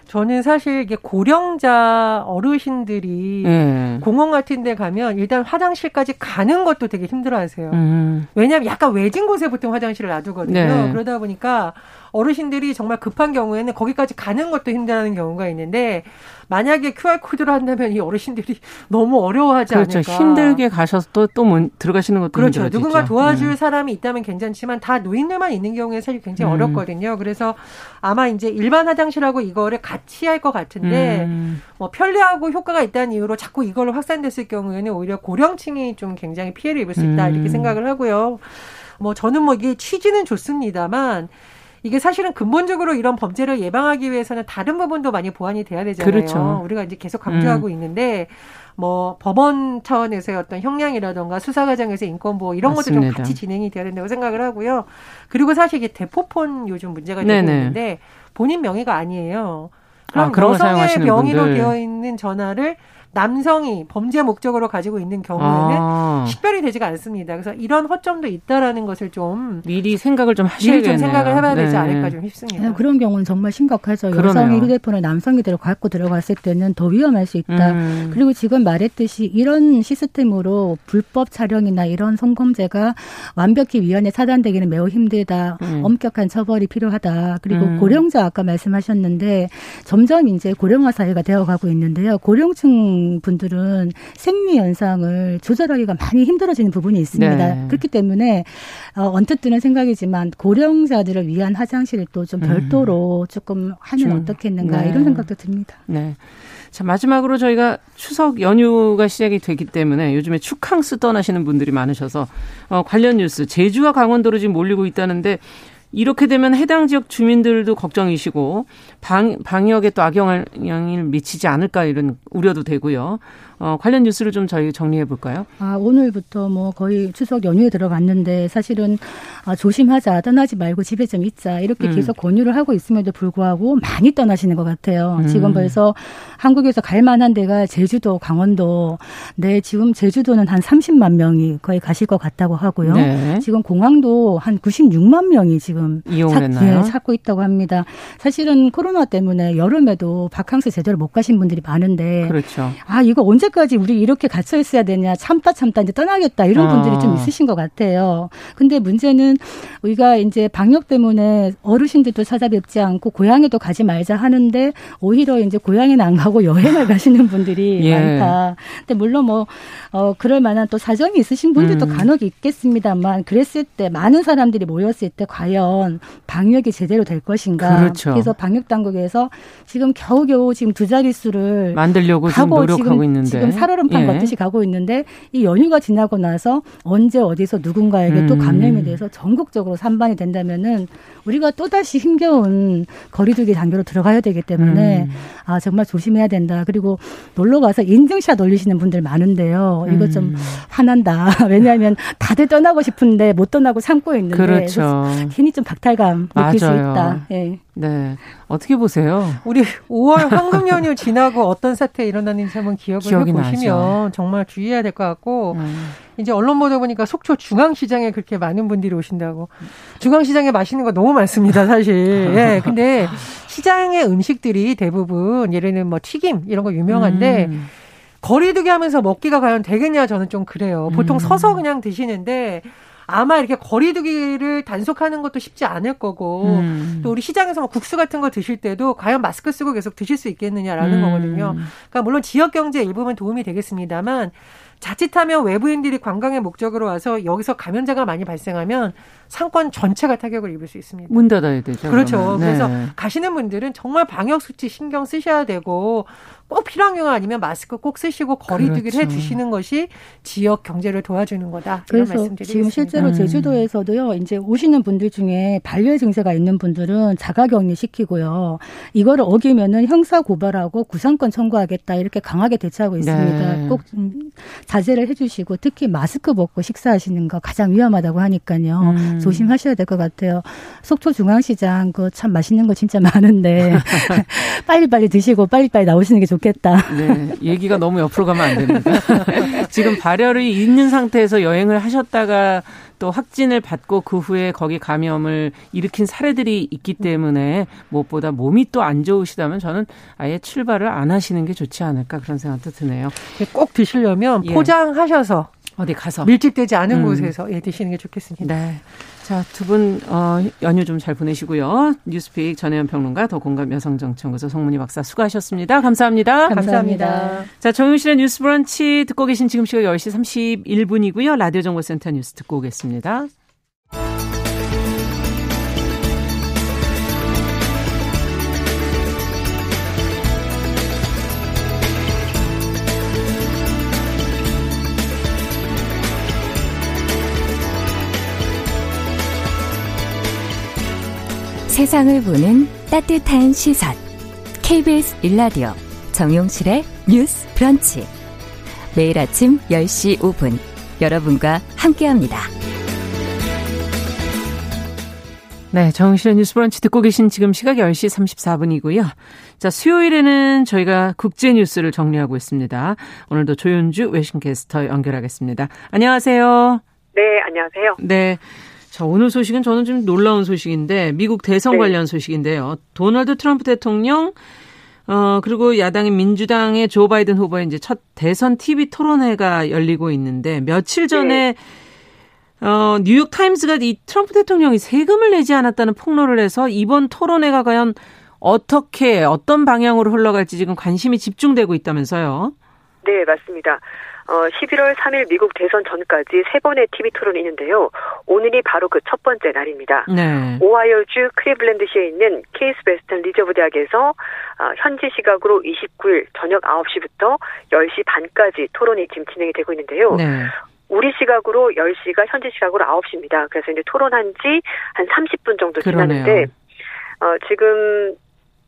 저는 사실 이게 고령자 어르신들이 네. 공원 같은 데 가면 일단 화장실까지 가는 것도 되게 힘들어 하세요. 음. 왜냐하면 약간 외진 곳에 보통 화장실을 놔두거든요. 네. 그러다 보니까 어르신들이 정말 급한 경우에는 거기까지 가는 것도 힘들어하는 경우가 있는데 만약에 QR 코드로 한다면 이 어르신들이 너무 어려워하지 그렇죠. 않을까. 힘들게 가셔서 또, 또 들어가시는 것도 그렇죠. 힘들어지죠. 누군가 도와줄 네. 사람이 있다면 괜찮지만 다 노인들만 있는 경우에 사실 굉장히 음. 어렵거든요. 그래서 아마 이제 일반 화장실하고 이거를 같이 할 것 같은데 음. 뭐 편리하고 효과가 있다는 이유로 자꾸 이걸로 확산됐을 경우에는 오히려 고령층이 좀 굉장히 피해를 입을 수 있다 음. 이렇게 생각을 하고요. 뭐 저는 뭐 이게 취지는 좋습니다만 이게 사실은 근본적으로 이런 범죄를 예방하기 위해서는 다른 부분도 많이 보완이 돼야 되잖아요. 그렇죠. 우리가 이제 계속 강조하고 음. 있는데 뭐 법원 차원에서의 어떤 형량이라던가 수사 과정에서 인권 보호 이런 맞습니다. 것도 좀 같이 진행이 돼야 된다고 생각을 하고요. 그리고 사실 이게 대포폰 요즘 문제가 되고 네네. 있는데 본인 명의가 아니에요. 그럼 아, 여성의 명의로. 되어 있는 전화를 남성이 범죄 목적으로 가지고 있는 경우에는 아. 식별이 되지가 않습니다. 그래서 이런 허점도 있다라는 것을 좀 미리 생각을 좀 하셔야겠네요. 미리 좀 생각을 해봐야 되지 네. 않을까 좀 싶습니다. 네, 그런 경우는 정말 심각하죠. 그러네요. 여성이 휴대폰을 남성이 들어 갖고 들어갔을 때는 더 위험할 수 있다. 음. 그리고 지금 말했듯이 이런 시스템으로 불법 촬영이나 이런 성범죄가 완벽히 위원회 차단되기는 매우 힘들다. 음. 엄격한 처벌이 필요하다. 그리고 음. 고령자 아까 말씀하셨는데 점점 이제 고령화 사회가 되어가고 있는데요. 고령층 분들은 생리 연상을 조절하기가 많이 힘들어지는 부분이 있습니다. 네. 그렇기 때문에 어, 언뜻 드는 생각이지만 고령자들을 위한 화장실을 또 좀 별도로 음. 조금 하면 좀, 어떻겠는가 네. 이런 생각도 듭니다. 네. 자, 마지막으로 저희가 추석 연휴가 시작이 되기 때문에 요즘에 축항스 떠나시는 분들이 많으셔서 어, 관련 뉴스 제주와 강원도로 지금 몰리고 있다는데 이렇게 되면 해당 지역 주민들도 걱정이시고 방, 방역에 또 악영향을 미치지 않을까 이런 우려도 되고요. 어, 관련 뉴스를 좀 저희 정리해 볼까요? 아, 오늘부터 뭐 거의 추석 연휴에 들어갔는데 사실은 아, 조심하자, 떠나지 말고 집에 좀 있자 이렇게 음. 계속 권유를 하고 있음에도 불구하고 많이 떠나시는 것 같아요. 음. 지금 벌써 한국에서 갈 만한 데가 제주도, 강원도. 네, 지금 제주도는 한 30만 명이 거의 가실 것 같다고 하고요. 네. 지금 공항도 한 96만 명이 지금 이용했나요? 찾, 네, 찾고 있다고 합니다. 사실은 코로나 때문에 여름에도 바캉스 제대로 못 가신 분들이 많은데 그렇죠. 아, 이거 언제 언제까지 우리 이렇게 갇혀 있어야 되냐 참다 참다 이제 떠나겠다 이런 분들이 좀 아. 있으신 것 같아요. 근데 문제는 우리가 이제 방역 때문에 어르신들도 찾아뵙지 않고 고향에도 가지 말자 하는데 오히려 이제 고향에는 안 가고 여행을 가시는 분들이 예. 많다. 근데 물론 뭐 어, 그럴 만한 또 사정이 있으신 분들도 음. 간혹 있겠습니다만 그랬을 때 많은 사람들이 모였을 때 과연 방역이 제대로 될 것인가. 그렇죠. 그래서 방역 당국에서 지금 겨우겨우 지금 두 자릿수를 만들려고 지금 노력하고 있는데 지금 살얼음판 예. 걷듯이 가고 있는데 이 연휴가 지나고 나서 언제 어디서 누군가에게 음. 또 감염이 돼서 전국적으로 산반이 된다면은 우리가 또다시 힘겨운 거리두기 단계로 들어가야 되기 때문에 음. 아 정말 조심해야 된다. 그리고 놀러 가서 인증샷 올리시는 분들 많은데요. 이거 좀 음. 화난다. 왜냐하면 다들 떠나고 싶은데 못 떠나고 참고 있는데 그렇죠. 괜히 좀 박탈감 느낄 맞아요. 수 있다. 예. 네. 어떻게 보세요? 우리 5월 황금 연휴 지나고 어떤 사태 일어났는지 한번 기억을 해 보시면 정말 주의해야 될 것 같고 음. 이제 언론 보다 보니까 속초 중앙시장에 그렇게 많은 분들이 오신다고 중앙시장에 맛있는 거 너무 많습니다 사실. 예. 근데 시장의 음식들이 대부분 예를 들면 뭐 튀김 이런 거 유명한데 음. 거리두기 하면서 먹기가 과연 되겠냐 저는 좀 그래요. 보통 음. 서서 그냥 드시는데 아마 이렇게 거리두기를 단속하는 것도 쉽지 않을 거고 음. 또 우리 시장에서 뭐 국수 같은 거 드실 때도 과연 마스크 쓰고 계속 드실 수 있겠느냐라는 음. 거거든요. 그러니까 물론 지역 경제 일부분 도움이 되겠습니다만 자칫하면 외부인들이 관광의 목적으로 와서 여기서 감염자가 많이 발생하면 상권 전체가 타격을 입을 수 있습니다. 문 닫아야 되죠. 그렇죠. 네. 그래서 가시는 분들은 정말 방역 수치 신경 쓰셔야 되고 꼭 필요한 경우 아니면 마스크 꼭 쓰시고 거리두기를 그렇죠. 해 주시는 것이 지역 경제를 도와주는 거다. 그래서 지금 실제로 음. 제주도에서도요. 이제 오시는 분들 중에 발열 증세가 있는 분들은 자가격리 시키고요. 이거를 어기면은 형사 고발하고 구상권 청구하겠다 이렇게 강하게 대처하고 있습니다. 네. 꼭 자제를 해주시고 특히 마스크 벗고 식사하시는 거 가장 위험하다고 하니까요. 음. 조심하셔야 될 것 같아요. 속초 중앙시장 그 참 맛있는 거 진짜 많은데 빨리빨리 드시고 빨리빨리 나오시는 게 좋. 좋겠다. 네, 얘기가 너무 옆으로 가면 안 됩니다. 지금 발열이 있는 상태에서 여행을 하셨다가 또 확진을 받고 그 후에 거기 감염을 일으킨 사례들이 있기 때문에 무엇보다 몸이 또 안 좋으시다면 저는 아예 출발을 안 하시는 게 좋지 않을까 그런 생각도 드네요. 꼭 드시려면 예. 포장하셔서 어디 가서 밀집되지 않은 음. 곳에서 예, 드시는 게 좋겠습니다. 네. 자, 두 분, 어, 연휴 좀 잘 보내시고요. 뉴스픽 전혜연 평론가, 더 공감 여성정치연구소 송문희 박사 수고하셨습니다. 감사합니다. 감사합니다. 감사합니다. 자, 정용실의 뉴스 브런치 듣고 계신 지금 시각 10시 31분이고요. 라디오 정보센터 뉴스 듣고 오겠습니다. 세상을 보는 따뜻한 시선. KBS 일라디오 정용실의 뉴스 브런치. 매일 아침 10시 5분 여러분과 함께합니다. 네, 정용실의 뉴스 브런치 듣고 계신 지금 시각 10시 34분이고요. 자, 수요일에는 저희가 국제 뉴스를 정리하고 있습니다. 오늘도 조윤주 외신 게스터 연결하겠습니다. 안녕하세요. 네, 안녕하세요. 네. 자, 오늘 소식은 저는 좀 놀라운 소식인데 미국 대선 네. 관련 소식인데요. 도널드 트럼프 대통령 어 그리고 야당인 민주당의 조 바이든 후보의 이제 첫 대선 TV 토론회가 열리고 있는데 며칠 전에 네. 어 뉴욕 타임스가 이 트럼프 대통령이 세금을 내지 않았다는 폭로를 해서 이번 토론회가 과연 어떻게 어떤 방향으로 흘러갈지 지금 관심이 집중되고 있다면서요. 네, 맞습니다. 어, 11월 3일 미국 대선 전까지 세 번의 TV 토론이 있는데요. 오늘이 바로 그 첫 번째 날입니다. 네. 오하이오주 클리블랜드시에 있는 케이스 웨스턴 리저브 대학에서 어, 현지 시각으로 29일 저녁 9시부터 10시 반까지 토론이 지금 진행이 되고 있는데요. 네. 우리 시각으로 10시가 현지 시각으로 9시입니다. 그래서 이제 토론한 지 한 30분 정도 지났는데 어, 지금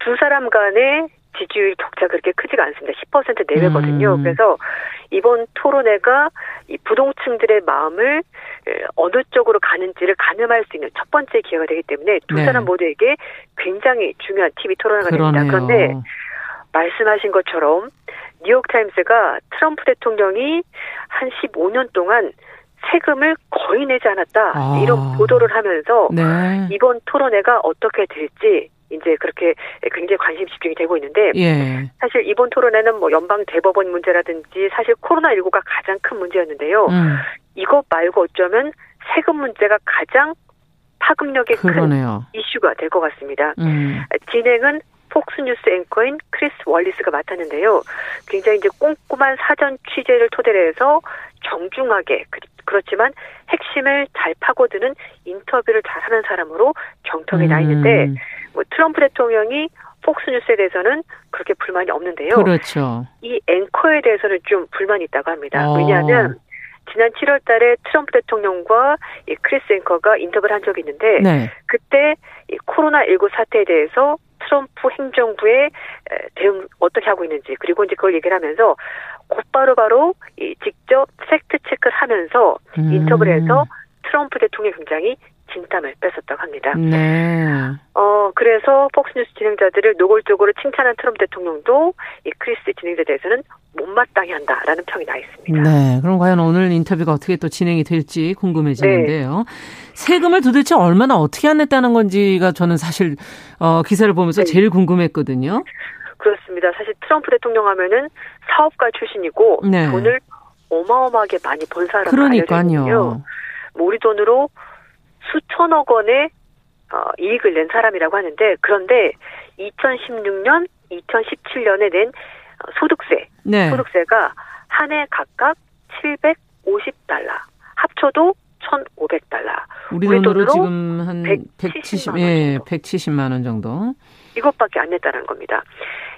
두 사람 간의 지지율 격차 그렇게 크지가 않습니다. 10% 내외거든요. 음. 그래서 이번 토론회가 이 부동층들의 마음을 어느 쪽으로 가는지를 가늠할 수 있는 첫 번째 기회가 되기 때문에 두 네. 사람 모두에게 굉장히 중요한 TV 토론회가 됩니다. 그런데 말씀하신 것처럼 뉴욕타임스가 트럼프 대통령이 한 15년 동안 세금을 거의 내지 않았다 아. 이런 보도를 하면서 네. 이번 토론회가 어떻게 될지 이제 그렇게 굉장히 관심 집중이 되고 있는데 예. 사실 이번 토론에는 뭐 연방 대법원 문제라든지 사실 코로나 19가 가장 큰 문제였는데요. 음. 이것 말고 어쩌면 세금 문제가 가장 파급력이 그러네요. 큰 이슈가 될 것 같습니다. 음. 진행은 폭스뉴스 앵커인 크리스 월리스가 맡았는데요. 굉장히 이제 꼼꼼한 사전 취재를 토대로 해서 정중하게 그렇지만 핵심을 잘 파고드는 인터뷰를 잘하는 사람으로 정평이 음. 나 있는데 뭐 트럼프 대통령이 폭스뉴스에 대해서는 그렇게 불만이 없는데요. 그렇죠. 이 앵커에 대해서는 좀 불만이 있다고 합니다. 어. 왜냐하면 지난 7월 달에 트럼프 대통령과 이 크리스 앵커가 인터뷰를 한 적이 있는데 네. 그때 이 코로나19 사태에 대해서 트럼프 행정부의 대응 어떻게 하고 있는지 그리고 이제 그걸 얘기를 하면서 곧바로 바로 이 직접 팩트 체크를 하면서 음. 인터뷰를 해서 트럼프 대통령이 굉장히 진땀을 뺐었다고 합니다. 네. 어, 그래서 폭스뉴스 진행자들을 노골적으로 칭찬한 트럼프 대통령도 이 크리스 진행자에 대해서는 못마땅해 한다라는 평이 나 있습니다. 네. 그럼 과연 오늘 인터뷰가 어떻게 또 진행이 될지 궁금해지는데요. 네. 세금을 도대체 얼마나 어떻게 안 냈다는 건지가 저는 사실 어, 기사를 보면서 네. 제일 궁금했거든요. 그렇습니다. 사실 트럼프 대통령 하면은 사업가 출신이고 네. 돈을 어마어마하게 많이 번 사람으로 알려졌거든요. 뭐 우리 돈으로 수천억 원의 어, 이익을 낸 사람이라고 하는데 그런데 2016년, 2017년에 낸 어, 소득세, 네. 소득세가 한 해 각각 750달러, 합쳐도 1,500달러. 우리, 우리 돈으로, 돈으로 지금 한 170, 170만 예, 170만 원 정도. 이것밖에 안 냈다는 겁니다.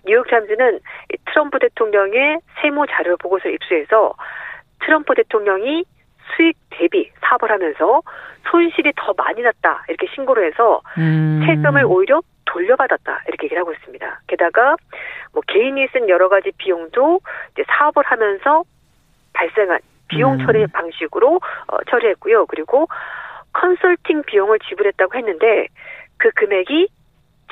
뉴욕타임즈는 트럼프 대통령의 세무 자료 보고서를 입수해서 트럼프 대통령이 수익 대비 사업을 하면서 손실이 더 많이 났다 이렇게 신고를 해서 음. 세금을 오히려 돌려받았다 이렇게 얘기를 하고 있습니다. 게다가 뭐 개인이 쓴 여러 가지 비용도 이제 사업을 하면서 발생한 비용 음. 처리 방식으로 어, 처리했고요. 그리고 컨설팅 비용을 지불했다고 했는데 그 금액이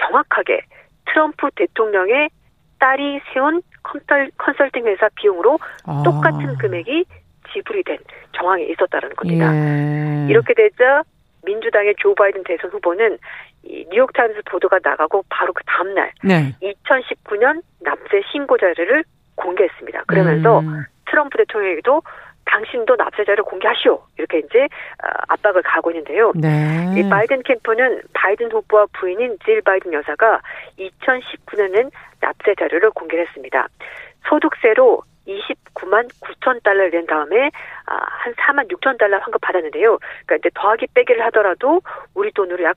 정확하게 트럼프 대통령의 딸이 세운 컨설, 컨설팅 회사 비용으로 아. 똑같은 금액이 지불이 된 정황이 있었다는 겁니다. 예. 이렇게 되자 민주당의 조 바이든 대선 후보는 이 뉴욕타임스 보도가 나가고 바로 그 다음날 네. 2019년 납세 신고 자료를 공개했습니다. 그러면서 음. 트럼프 대통령에게도 당신도 납세자를 공개하시오 이렇게 이제 어, 압박을 가하고 있는데요. 네. 이 바이든 캠프는 바이든 후보와 부인인 질 바이든 여사가 2019년엔 납세 자료를 공개했습니다. 소득세로 29만 9천 달러를 낸 다음에 아, 한 4만 6천 달러 환급 받았는데요. 그러니까 이제 더하기 빼기를 하더라도 우리 돈으로 약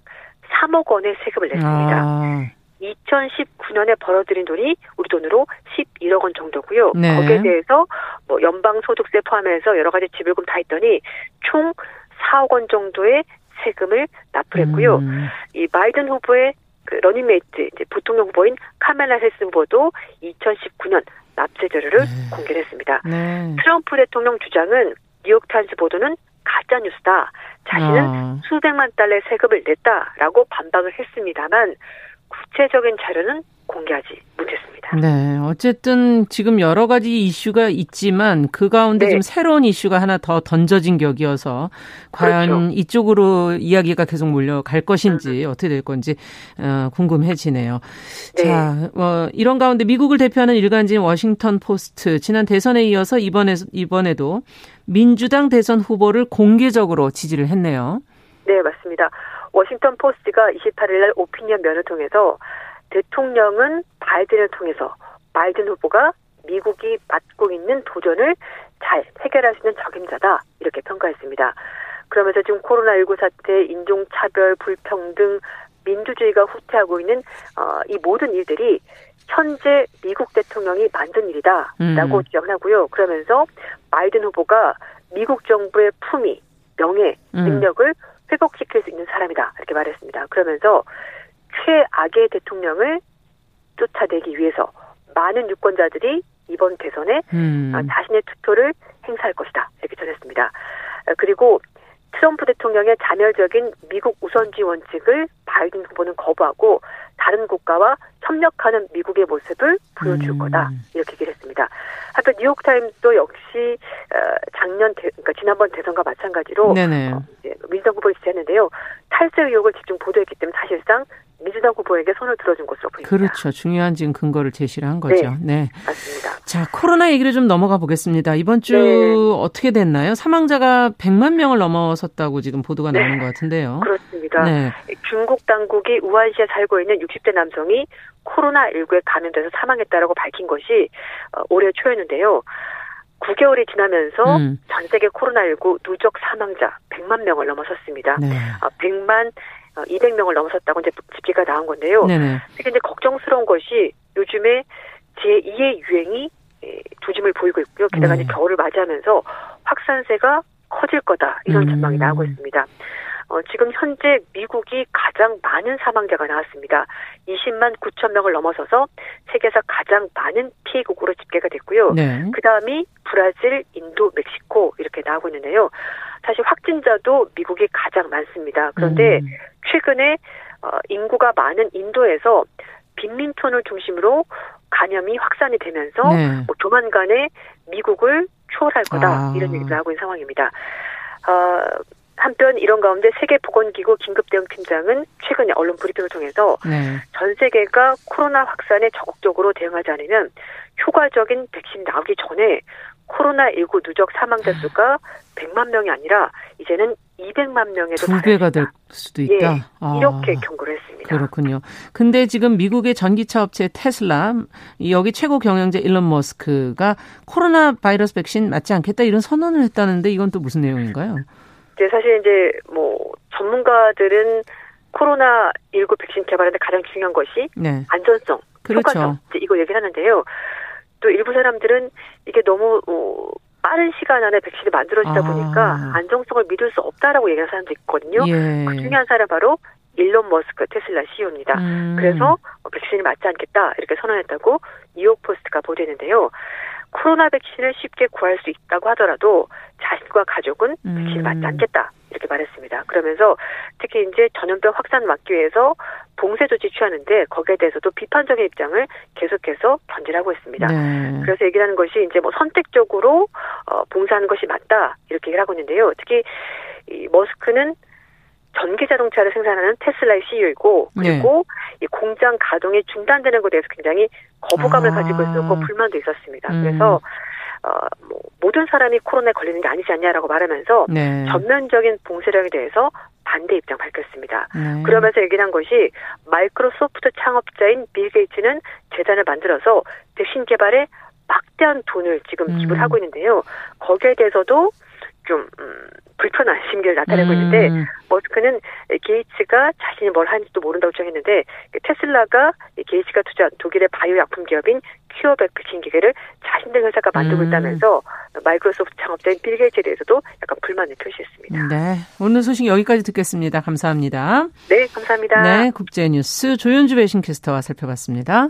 3억 원의 세금을 냈습니다. 아. 2019년에 벌어들인 돈이 우리 돈으로 11억 원 정도고요. 네. 거기에 대해서 뭐 연방 소득세 포함해서 여러 가지 지불금 다 했더니 총 4억 원 정도의 세금을 납부했고요. 음. 이 바이든 후보의 그 러닝메이트 이제 부통령 후보인 카멀라 해리스 후보도 2019년 납세 자료를 네. 공개를 했습니다. 네. 트럼프 대통령 주장은 뉴욕타임스 보도는 가짜 뉴스다. 자신은 어. 수백만 달러의 세금을 냈다라고 반박을 했습니다만 구체적인 자료는 공개하지 못했습니다. 네. 어쨌든 지금 여러 가지 이슈가 있지만 그 가운데 네. 좀 새로운 이슈가 하나 더 던져진 격이어서 과연 그렇죠. 이쪽으로 이야기가 계속 몰려갈 것인지 음. 어떻게 될 건지 어, 궁금해지네요. 네. 자, 어, 이런 가운데 미국을 대표하는 일간지인 워싱턴 포스트 지난 대선에 이어서 이번에 이번에도 민주당 대선 후보를 공개적으로 지지를 했네요. 네, 맞습니다. 워싱턴 포스트가 28일 날 오피니언 면을 통해서 대통령은 바이든을 통해서 바이든 후보가 미국이 맡고 있는 도전을 잘 해결할 수 있는 적임자다 이렇게 평가했습니다. 그러면서 지금 코로나19 사태, 인종차별, 불평등, 민주주의가 후퇴하고 있는 어, 이 모든 일들이 현재 미국 대통령이 만든 일이다라고 음. 주장하고요. 그러면서 바이든 후보가 미국 정부의 품위, 명예, 음. 능력을 음. 회복시킬 수 있는 사람이다 이렇게 말했습니다. 그러면서 최악의 대통령을 쫓아내기 위해서 많은 유권자들이 이번 대선에 음. 어, 자신의 투표를 행사할 것이다 이렇게 전했습니다. 어, 그리고 트럼프 대통령의 자멸적인 미국 우선주의 원칙을 바이든 후보는 거부하고 다른 국가와 협력하는 미국의 모습을 보여줄 음. 거다 이렇게 얘기를 했습니다. 하여튼 뉴욕타임스도 역시 어, 작년 대, 그러니까 지난번 대선과 마찬가지로 네네. 어, 민주당 후보를 지지했는데요. 탈세 의혹을 집중 보도했기 때문에 사실상 민주당 후보에게 손을 들어준 것으로 보입니다. 그렇죠. 중요한 지금 근거를 제시를 한 거죠. 네, 네. 맞습니다. 자, 코로나 얘기를 좀 넘어가 보겠습니다. 이번 주 네. 어떻게 됐나요? 사망자가 100만 명을 넘어섰다고 지금 보도가 네. 나오는 것 같은데요. 그렇습니다. 네. 중국 당국이 우한시에 살고 있는 60대 남성이 코로나19에 감염돼서 사망했다라고 밝힌 것이 어, 올해 초였는데요. 9개월이 지나면서 음. 전 세계 코로나19 누적 사망자 100만 명을 넘어섰습니다. 네. 100만 어, 200명을 어, 넘어섰다고 이제 집계가 나온 건데요. 네네. 특히 이제 걱정스러운 것이 요즘에 제2의 유행이 조짐을 보이고 있고요. 게다가 네. 이제 겨울을 맞이하면서 확산세가 커질 거다 이런 전망이 음. 나오고 있습니다. 어, 지금 현재 미국이 가장 많은 사망자가 나왔습니다. 20만 9천 명을 넘어서서 세계에서 가장 많은 피해국으로 집계가 됐고요. 네. 그 다음이 브라질, 인도, 멕시코 이렇게 나오고 있는데요. 사실 확진자도 미국이 가장 많습니다. 그런데 음. 최근에 어, 인구가 많은 인도에서 빈민촌을 중심으로 감염이 확산이 되면서 네. 뭐 조만간에 미국을 추월할 거다 아. 이런 얘기를 하고 있는 상황입니다. 어, 한편 이런 가운데 세계보건기구 긴급대응팀장은 최근에 언론 브리핑을 통해서 네. 전 세계가 코로나 확산에 적극적으로 대응하지 않으면 효과적인 백신 나오기 전에 코로나19 누적 사망자 수가 100만 명이 아니라 이제는 200만 명에도 두 배가 될 수도 있다. 예, 아, 이렇게 경고를 했습니다. 그렇군요. 근데 지금 미국의 전기차 업체 테슬라 여기 최고 경영자 일론 머스크가 코로나 바이러스 백신 맞지 않겠다 이런 선언을 했다는데 이건 또 무슨 내용인가요? 이제 사실 이제 뭐 전문가들은 코로나 19 백신 개발하는데 가장 중요한 것이 네. 안전성, 그렇죠. 효과성 이거 얘기를 하는데요. 또 일부 사람들은 이게 너무 어, 빠른 시간 안에 백신이 만들어지다 아. 보니까 안정성을 믿을 수 없다라고 얘기하는 사람도 있거든요. 예. 그 중에 한 사람 바로 일론 머스크 테슬라 CEO입니다. 음. 그래서 어, 백신이 맞지 않겠다 이렇게 선언했다고 뉴욕 포스트가 보도했는데요. 코로나 백신을 쉽게 구할 수 있다고 하더라도 자신과 가족은 백신을 맞지 음. 않겠다 이렇게 말했습니다. 그러면서 특히 이제 전염병 확산 막기 위해서 봉쇄 조치 취하는데 거기에 대해서도 비판적인 입장을 계속해서 견지하고 있습니다. 네. 그래서 얘기를 하는 것이 이제 뭐 선택적으로 어, 봉쇄하는 것이 맞다 이렇게 얘기를 하고 있는데요. 특히 이 머스크는 전기 자동차를 생산하는 테슬라의 CEO이고 그리고 네. 이 공장 가동이 중단되는 것에 대해서 굉장히 거부감을 아. 가지고 있었고 불만도 있었습니다. 음. 그래서 어, 뭐, 모든 사람이 코로나에 걸리는 게 아니지 않냐라고 말하면서 네. 전면적인 봉쇄령에 대해서 반대 입장 밝혔습니다. 네. 그러면서 얘기를 한 것이 마이크로소프트 창업자인 빌 게이츠는 재단을 만들어서 백신 개발에 막대한 돈을 지금 음. 지불하고 있는데요. 거기에 대해서도 좀 음, 불편한 심기를 나타내고 음. 있는데 머스크는 게이츠가 자신이 뭘 하는지도 모른다고 주장했는데 테슬라가 게이츠가 투자한 독일의 바이오 약품 기업인 큐어백 백신 기계를 자신들 회사가 만들고 음. 있다면서 마이크로소프트 창업자인 빌 게이츠에 대해서도 약간 불만을 표시했습니다. 네, 오늘 소식 여기까지 듣겠습니다. 감사합니다. 네, 감사합니다. 네, 국제뉴스 조윤주 배신캐스터와 살펴봤습니다.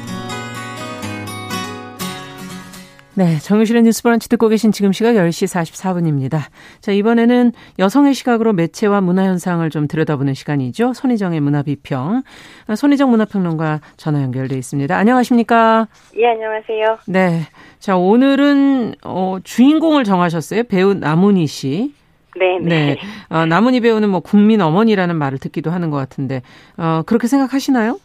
네, 정유실의 뉴스 브런치 듣고 계신 지금 시각 10시 44분입니다. 자, 이번에는 여성의 시각으로 매체와 문화 현상을 좀 들여다보는 시간이죠. 손희정의 문화 비평. 손희정 문화평론가 전화 연결돼 있습니다. 안녕하십니까? 예, 안녕하세요. 네. 자, 오늘은 어, 주인공을 정하셨어요. 배우 남은희 씨. 네, 네. 네. 어, 남은희 배우는 뭐 국민 어머니라는 말을 듣기도 하는 것 같은데 어, 그렇게 생각하시나요?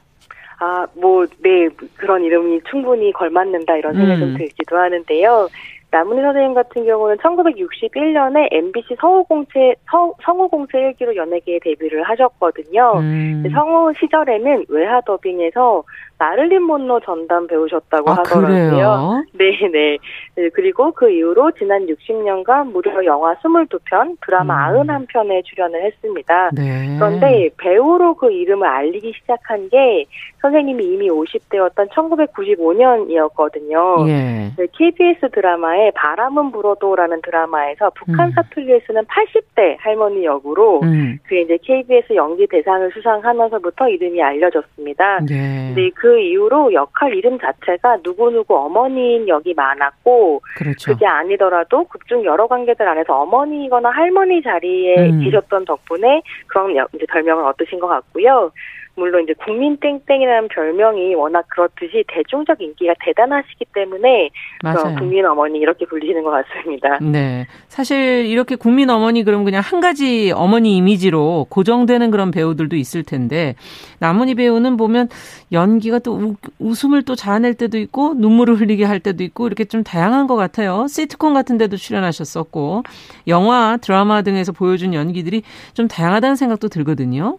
아, 뭐, 네, 그런 이름이 충분히 걸맞는다 이런 생각이 음. 좀 들기도 하는데요. 남은희 선생님 같은 경우는 1961년에 MBC 성우공채, 성, 성우공채 1기로 연예계에 데뷔를 하셨거든요. 음. 성우 시절에는 외화 더빙에서 마를린 mon로 전담 배우셨다고 아, 하더라고요. 네네. 네. 네. 그리고 그 이후로 지난 60년간 무려 영화 22편, 드라마 음. 91편에 출연을 했습니다. 네. 그런데 배우로 그 이름을 알리기 시작한 게 선생님이 이미 50대였던 1995년이었거든요. 예. KBS 드라마의 바람은 불어도라는 드라마에서 북한 음. 사투리를 쓰는 80대 할머니 역으로 음. 그 이제 KBS 연기 대상을 수상하면서부터 이름이 알려졌습니다. 네. 근데 그그 이후로 역할 이름 자체가 누구누구 어머니인 역이 많았고 그렇죠. 그게 아니더라도 극중 여러 관계들 안에서 어머니거나 할머니 자리에 음. 계셨던 덕분에 그런 이제 별명을 얻으신 것 같고요. 물론 이제 국민 땡땡이라는 별명이 워낙 그렇듯이 대중적 인기가 대단하시기 때문에 맞아요. 국민 어머니 이렇게 불리시는 것 같습니다. 네. 사실 이렇게 국민 어머니 그럼 그냥 한 가지 어머니 이미지로 고정되는 그런 배우들도 있을 텐데 나문희 배우는 보면 연기가 또 우, 웃음을 또 자아낼 때도 있고 눈물을 흘리게 할 때도 있고 이렇게 좀 다양한 것 같아요. 시트콤 같은 데도 출연하셨었고 영화, 드라마 등에서 보여준 연기들이 좀 다양하다는 생각도 들거든요.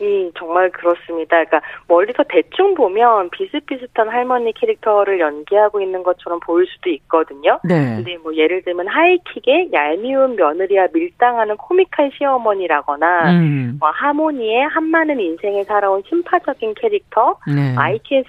음, 정말 그렇습니다. 그러니까 멀리서 대충 보면 비슷비슷한 할머니 캐릭터를 연기하고 있는 것처럼 보일 수도 있거든요. 네. 근데 뭐 예를 들면 하이킥의 얄미운 며느리와 밀당하는 코믹한 시어머니라거나 음. 뭐 하모니의 한 많은 인생을 살아온 심파적인 캐릭터, 네.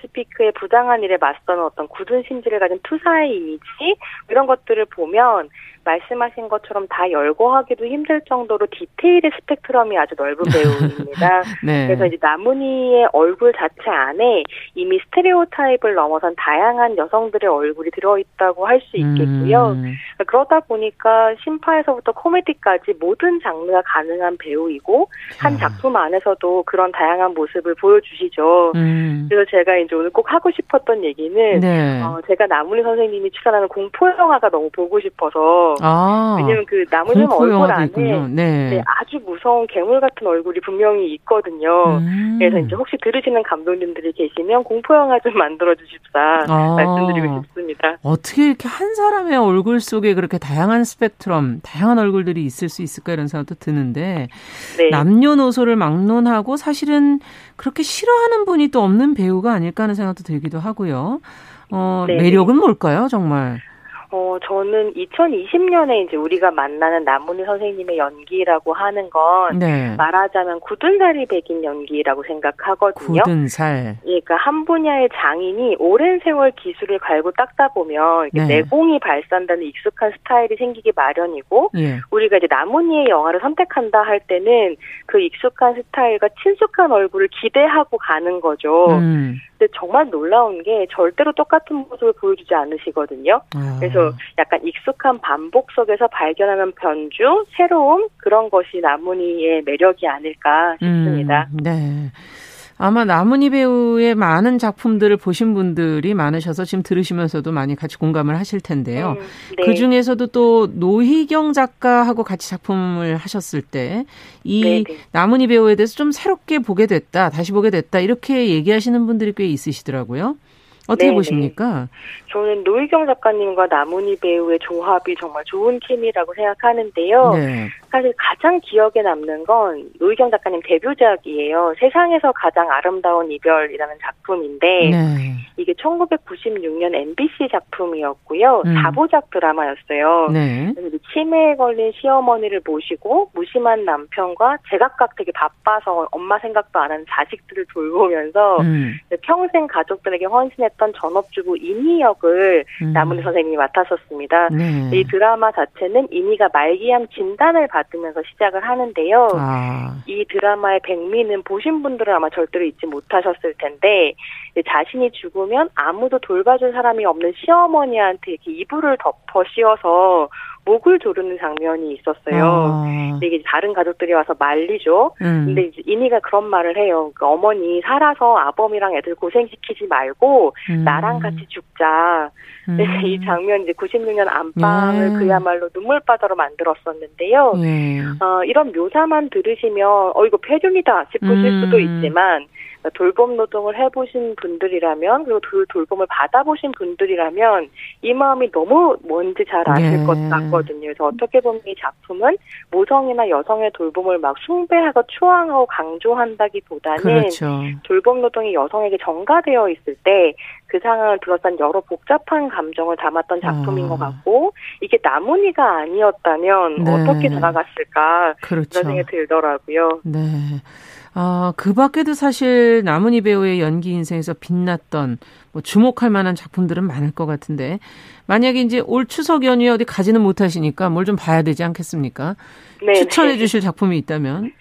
스피크의 부당한 일에 맞서는 어떤 굳은 심지를 가진 투사의 이미지 이런 것들을 보면 말씀하신 것처럼 다 열거하기도 힘들 정도로 디테일의 스펙트럼이 아주 넓은 배우입니다. 네. 그래서 이제 나문희의 얼굴 자체 안에 이미 스테레오 타입을 넘어선 다양한 여성들의 얼굴이 들어있다고 할 수 있겠고요. 음. 그러다 보니까 심파에서부터 코미디까지 모든 장르가 가능한 배우이고 한 작품 안에서도 그런 다양한 모습을 보여주시죠. 음. 그래서 제가 이제 오늘 꼭 하고 싶었던 얘기는 네. 어, 제가 나문희 선생님이 출연하는 공포 영화가 너무 보고 싶어서 아, 왜냐면 그 나무님 얼굴 안에 네. 네, 아주 무서운 괴물 같은 얼굴이 분명히 있거든요. 음. 그래서 이제 혹시 들으시는 감독님들이 계시면 공포 영화 좀 만들어 주십사 아, 말씀드리고 싶습니다. 어떻게 이렇게 한 사람의 얼굴 속에 그렇게 다양한 스펙트럼, 다양한 얼굴들이 있을 수 있을까 이런 생각도 드는데 네. 남녀노소를 막론하고 사실은 그렇게 싫어하는 분이 또 없는 배우가 아닐까 하는 생각도 들기도 하고요. 어, 네. 매력은 뭘까요, 정말? 어, 저는 2020년에 이제 우리가 만나는 남문희 선생님의 연기라고 하는 건 네. 말하자면 굳은 살이 백인 연기라고 생각하거든요. 굳은 살. 예, 그러니까 한 분야의 장인이 오랜 세월 기술을 갈고 닦다 보면 네. 내공이 발산되는 익숙한 스타일이 생기기 마련이고 예. 우리가 이제 남문희의 영화를 선택한다 할 때는 그 익숙한 스타일과 친숙한 얼굴을 기대하고 가는 거죠. 음. 근데 정말 놀라운 게 절대로 똑같은 모습을 보여주지 않으시거든요. 아. 그래서 약간 익숙한 반복 속에서 발견하는 변주, 새로움 그런 것이 나문희의 매력이 아닐까 싶습니다. 음, 네. 아마 나문희 배우의 많은 작품들을 보신 분들이 많으셔서 지금 들으시면서도 많이 같이 공감을 하실 텐데요. 음, 네. 그 중에서도 또 노희경 작가하고 같이 작품을 하셨을 때이 네, 네. 나문희 배우에 대해서 좀 새롭게 보게 됐다, 다시 보게 됐다 이렇게 얘기하시는 분들이 꽤 있으시더라고요. 어떻게 네네. 보십니까? 저는 노희경 작가님과 나문희 배우의 조합이 정말 좋은 케미라고 생각하는데요. 네. 사실 가장 기억에 남는 건 노희경 작가님 데뷔작이에요. 세상에서 가장 아름다운 이별이라는 작품인데 네. 이게 1996년 MBC 작품이었고요. 음. 4부작 드라마였어요. 네. 치매에 걸린 시어머니를 모시고 무심한 남편과 제각각 되게 바빠서 엄마 생각도 안 하는 자식들을 돌보면서 음. 평생 가족들에게 헌신 했던 전업주부 이니 역을 음. 남은희 선생님이 맡았었습니다. 네. 이 드라마 자체는 이니가 말기암 진단을 받으면서 시작을 하는데요. 아. 이 드라마의 백미는 보신 분들은 아마 절대로 잊지 못하셨을 텐데 자신이 죽으면 아무도 돌봐줄 사람이 없는 시어머니한테 이렇게 이불을 덮어 씌워서 목을 조르는 장면이 있었어요. 아. 근데 이게 다른 가족들이 와서 말리죠. 음. 근데 이제 이니가 그런 말을 해요. 그 어머니 살아서 아범이랑 애들 고생시키지 말고 음. 나랑 같이 죽자. 음. 이 장면 이제 96년 안방을 예. 그야말로 눈물바다로 만들었었는데요. 예. 어, 이런 묘사만 들으시면 어 이거 폐륜이다 싶으실 수도 음. 있지만 돌봄 노동을 해보신 분들이라면 그리고 그 돌봄을 받아보신 분들이라면 이 마음이 너무 뭔지 잘 아실 네. 것 같거든요. 그래서 어떻게 보면 이 작품은 모성이나 여성의 돌봄을 막 숭배하고 추앙하고 강조한다기보다는 그렇죠. 돌봄 노동이 여성에게 전가되어 있을 때 그 상황을 둘러싼 여러 복잡한 감정을 담았던 작품인 어. 것 같고 이게 나문희가 아니었다면 네. 어떻게 다가갔을까 그렇죠. 그런 생각이 들더라고요. 네. 아, 그 밖에도 사실 나문희 배우의 연기 인생에서 빛났던 뭐 주목할 만한 작품들은 많을 것 같은데 만약에 이제 올 추석 연휴에 어디 가지는 못하시니까 뭘 좀 봐야 되지 않겠습니까? 네, 추천해 네. 주실 작품이 있다면?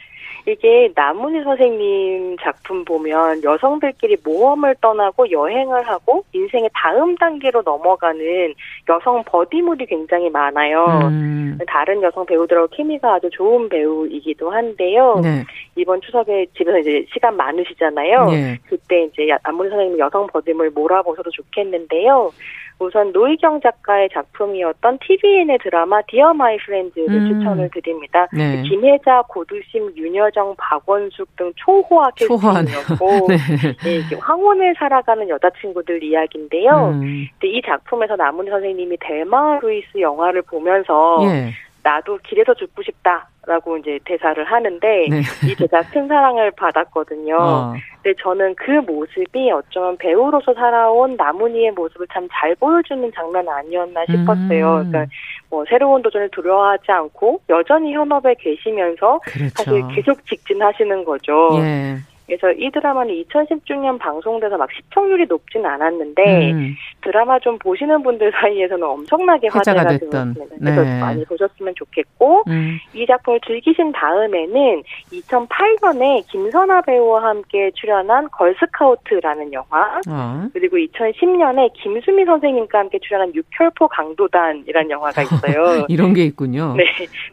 이게 나문희 선생님 작품 보면 여성들끼리 모험을 떠나고 여행을 하고 인생의 다음 단계로 넘어가는 여성 버디물이 굉장히 많아요. 음. 다른 여성 배우들하고 케미가 아주 좋은 배우이기도 한데요. 네. 이번 추석에 집에서 이제 시간 많으시잖아요. 네. 그때 이제 나문희 선생님 여성 버디물 몰아보셔도 좋겠는데요. 우선 노희경 작가의 작품이었던 tvN의 드라마 디어 마이 프렌즈를 음. 추천을 드립니다. 네. 김혜자, 고두심, 윤여정, 박원숙 등 초호화 캐스팅이었고 네. 네, 황혼을 살아가는 여자친구들 이야기인데요. 음. 이 작품에서 나문희 선생님이 델마와 루이스 영화를 보면서 예. 나도 길에서 죽고 싶다라고 이제 대사를 하는데 네. 이 대사 큰 사랑을 받았거든요. 어. 근데 저는 그 모습이 어쩌면 배우로서 살아온 나문희의 모습을 참 잘 보여주는 장면 아니었나 싶었어요. 음. 그러니까 뭐 새로운 도전을 두려워하지 않고 여전히 현업에 계시면서 그렇죠. 사실 계속 직진하시는 거죠. 예. 그래서 이 드라마는 2016년 방송돼서 막 시청률이 높진 않았는데 음. 드라마 좀 보시는 분들 사이에서는 엄청나게 화제가 되었습니다. 네. 그래서 많이 보셨으면 좋겠고 음. 이 작품을 즐기신 다음에는 2008년에 김선아 배우와 함께 출연한 걸스카우트라는 영화 어. 그리고 2010년에 김수미 선생님과 함께 출연한 육혈포 강도단이라는 영화가 있어요. 이런 게 있군요. 네.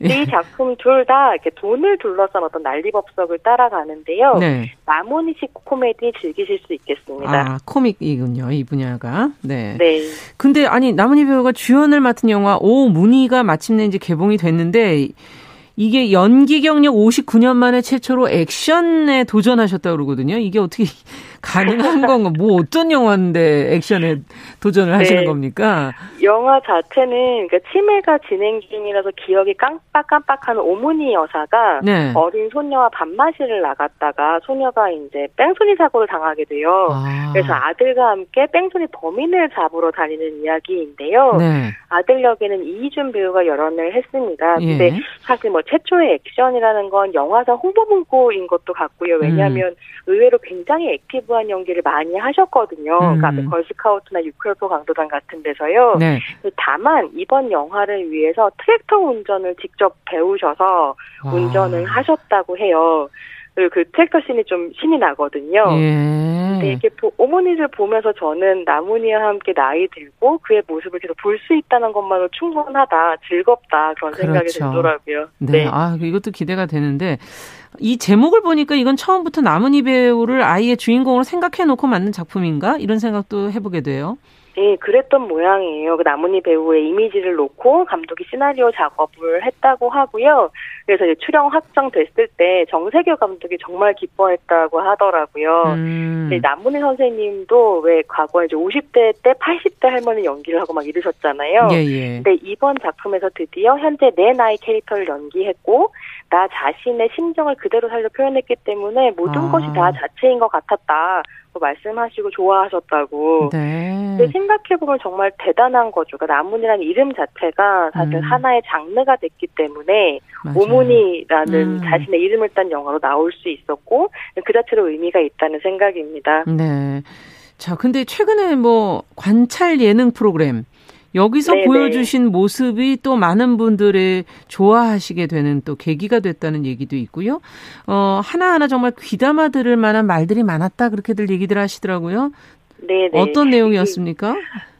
이 작품 둘 다 이렇게 돈을 둘러싼 어떤 난리법석을 따라가는데요. 네. 나무니식 코미디 즐기실 수 있겠습니다. 아, 코믹이군요. 이 분야가. 네. 네. 근데 아니 나무니 배우가 주연을 맡은 영화 오 문희가 마침내 이제 개봉이 됐는데 이게 연기 경력 59년 만에 최초로 액션에 도전하셨다고 그러거든요. 이게 어떻게 가능한 건가? 뭐 어떤 영화인데 액션에 도전을 네. 하시는 겁니까? 영화 자체는 그러니까 치매가 진행 중이라서 기억이 깜빡깜빡하는 오문희 여사가 네. 어린 소녀와 밥마시를 나갔다가 소녀가 이제 뺑소니 사고를 당하게 돼요. 아. 그래서 아들과 함께 뺑소니 범인을 잡으러 다니는 이야기인데요. 네. 아들 역에는 이희준 배우가 열연을 했습니다. 예. 근데 사실 뭐 최초의 액션이라는 건 영화사 홍보 문구인 것도 같고요. 왜냐하면 음. 의외로 굉장히 active한 연기를 많이 하셨거든요. 음. 그러니까 걸스카우트나 육혈포 강도단 같은 데서요. 네. 다만 이번 영화를 위해서 트랙터 운전을 직접 배우셔서 와. 운전을 하셨다고 해요. 그리고 그 트랙터 씬이 좀 신이 나거든요. 예. 근데 이렇게 어머니를 보면서 저는 나문희와 함께 나이 들고 그의 모습을 계속 볼 수 있다는 것만으로 충분하다, 즐겁다 그런 그렇죠. 생각이 들더라고요. 네. 네. 아 이것도 기대가 되는데 이 제목을 보니까 이건 처음부터 나무니 배우를 아이의 주인공으로 생각해 놓고 만든 작품인가 이런 생각도 해보게 돼요. 예, 그랬던 모양이에요. 그 나문희 배우의 이미지를 놓고 감독이 시나리오 작업을 했다고 하고요. 그래서 이제 출연 확정됐을 때 정세교 감독이 정말 기뻐했다고 하더라고요. 음. 나문희 선생님도 왜 과거에 이제 50대 때 80대 할머니 연기를 하고 막 이러셨잖아요. 예, 예. 근데 이번 작품에서 드디어 현재 내 나이 캐릭터를 연기했고 나 자신의 심정을 그대로 살려 표현했기 때문에 모든 아. 것이 다 자체인 것 같았다. 말씀하시고 좋아하셨다고. 네. 근데 생각해보면 정말 대단한 거죠. 그러니까 나문이라는 이름 자체가 사실 음. 하나의 장르가 됐기 때문에 맞아요. 오문이라는 음. 자신의 이름을 딴 영화로 나올 수 있었고 그 자체로 의미가 있다는 생각입니다. 네. 자, 근데 최근에 뭐 관찰 예능 프로그램 여기서 네네. 보여주신 모습이 또 많은 분들의 좋아하시게 되는 또 계기가 됐다는 얘기도 있고요. 어, 하나하나 정말 귀담아 들을 만한 말들이 많았다. 그렇게들 얘기들 하시더라고요. 네네. 어떤 내용이었습니까?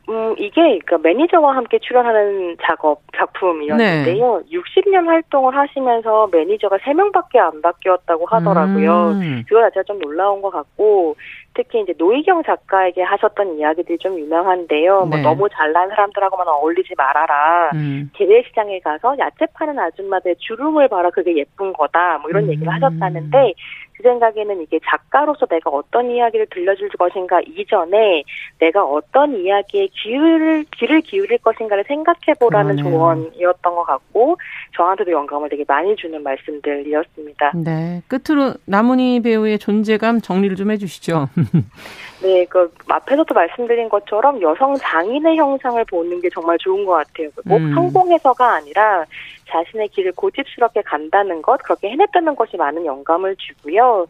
음, 이게 그러니까 매니저와 함께 출연하는 작업 작품이었는데요. 네. 60년 활동을 하시면서 매니저가 3명밖에 안 바뀌었다고 하더라고요. 음. 그거 자체가 좀 놀라운 것 같고 특히 이제 노희경 작가에게 하셨던 이야기들이 좀 유명한데요. 뭐 네. 뭐 너무 잘난 사람들하고만 어울리지 말아라. 음. 재래시장에 가서 야채 파는 아줌마들 주름을 봐라. 그게 예쁜 거다. 뭐 이런 음. 얘기를 하셨다는데 제 생각에는 이게 작가로서 내가 어떤 이야기를 들려줄 것인가 이전에 내가 어떤 이야기에 귀를 귀를 기울일 것인가를 생각해 보라는 조언이었던 것 같고 저한테도 영감을 되게 많이 주는 말씀들이었습니다. 네, 끝으로 나문희 배우의 존재감 정리를 좀 해주시죠. 네, 그 앞에서도 말씀드린 것처럼 여성 장인의 형상을 보는 게 정말 좋은 것 같아요. 꼭 음. 성공해서가 아니라 자신의 길을 고집스럽게 간다는 것, 그렇게 해냈다는 것이 많은 영감을 주고요.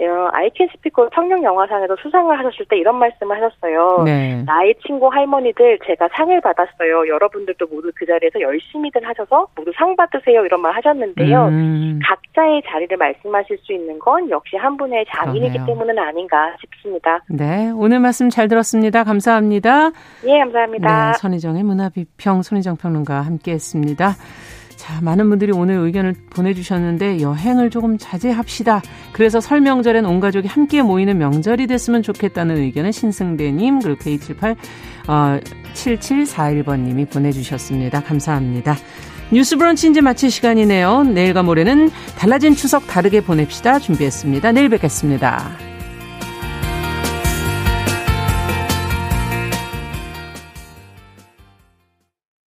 어, 아이캔 스피커 청룡 영화상에서 수상을 하셨을 때 이런 말씀을 하셨어요. 네. 나의 친구 할머니들 제가 상을 받았어요. 여러분들도 모두 그 자리에서 열심히들 하셔서 모두 상 받으세요. 이런 말 하셨는데요. 음. 각자의 자리를 말씀하실 수 있는 건 역시 한 분의 장인이기 때문은 아닌가 싶습니다. 네, 오늘 말씀 잘 들었습니다. 감사합니다. 예, 감사합니다. 네, 선희정의 문화비평 손희정 평론가와 함께했습니다. 자, 많은 분들이 오늘 의견을 보내주셨는데 여행을 조금 자제합시다. 그래서 설 명절엔 온 가족이 함께 모이는 명절이 됐으면 좋겠다는 의견을 신승대님 그리고 K78 어, 7741번님이 보내주셨습니다. 감사합니다. 뉴스 브런치 이제 마칠 시간이네요. 내일과 모레는 달라진 추석 다르게 보냅시다 준비했습니다. 내일 뵙겠습니다.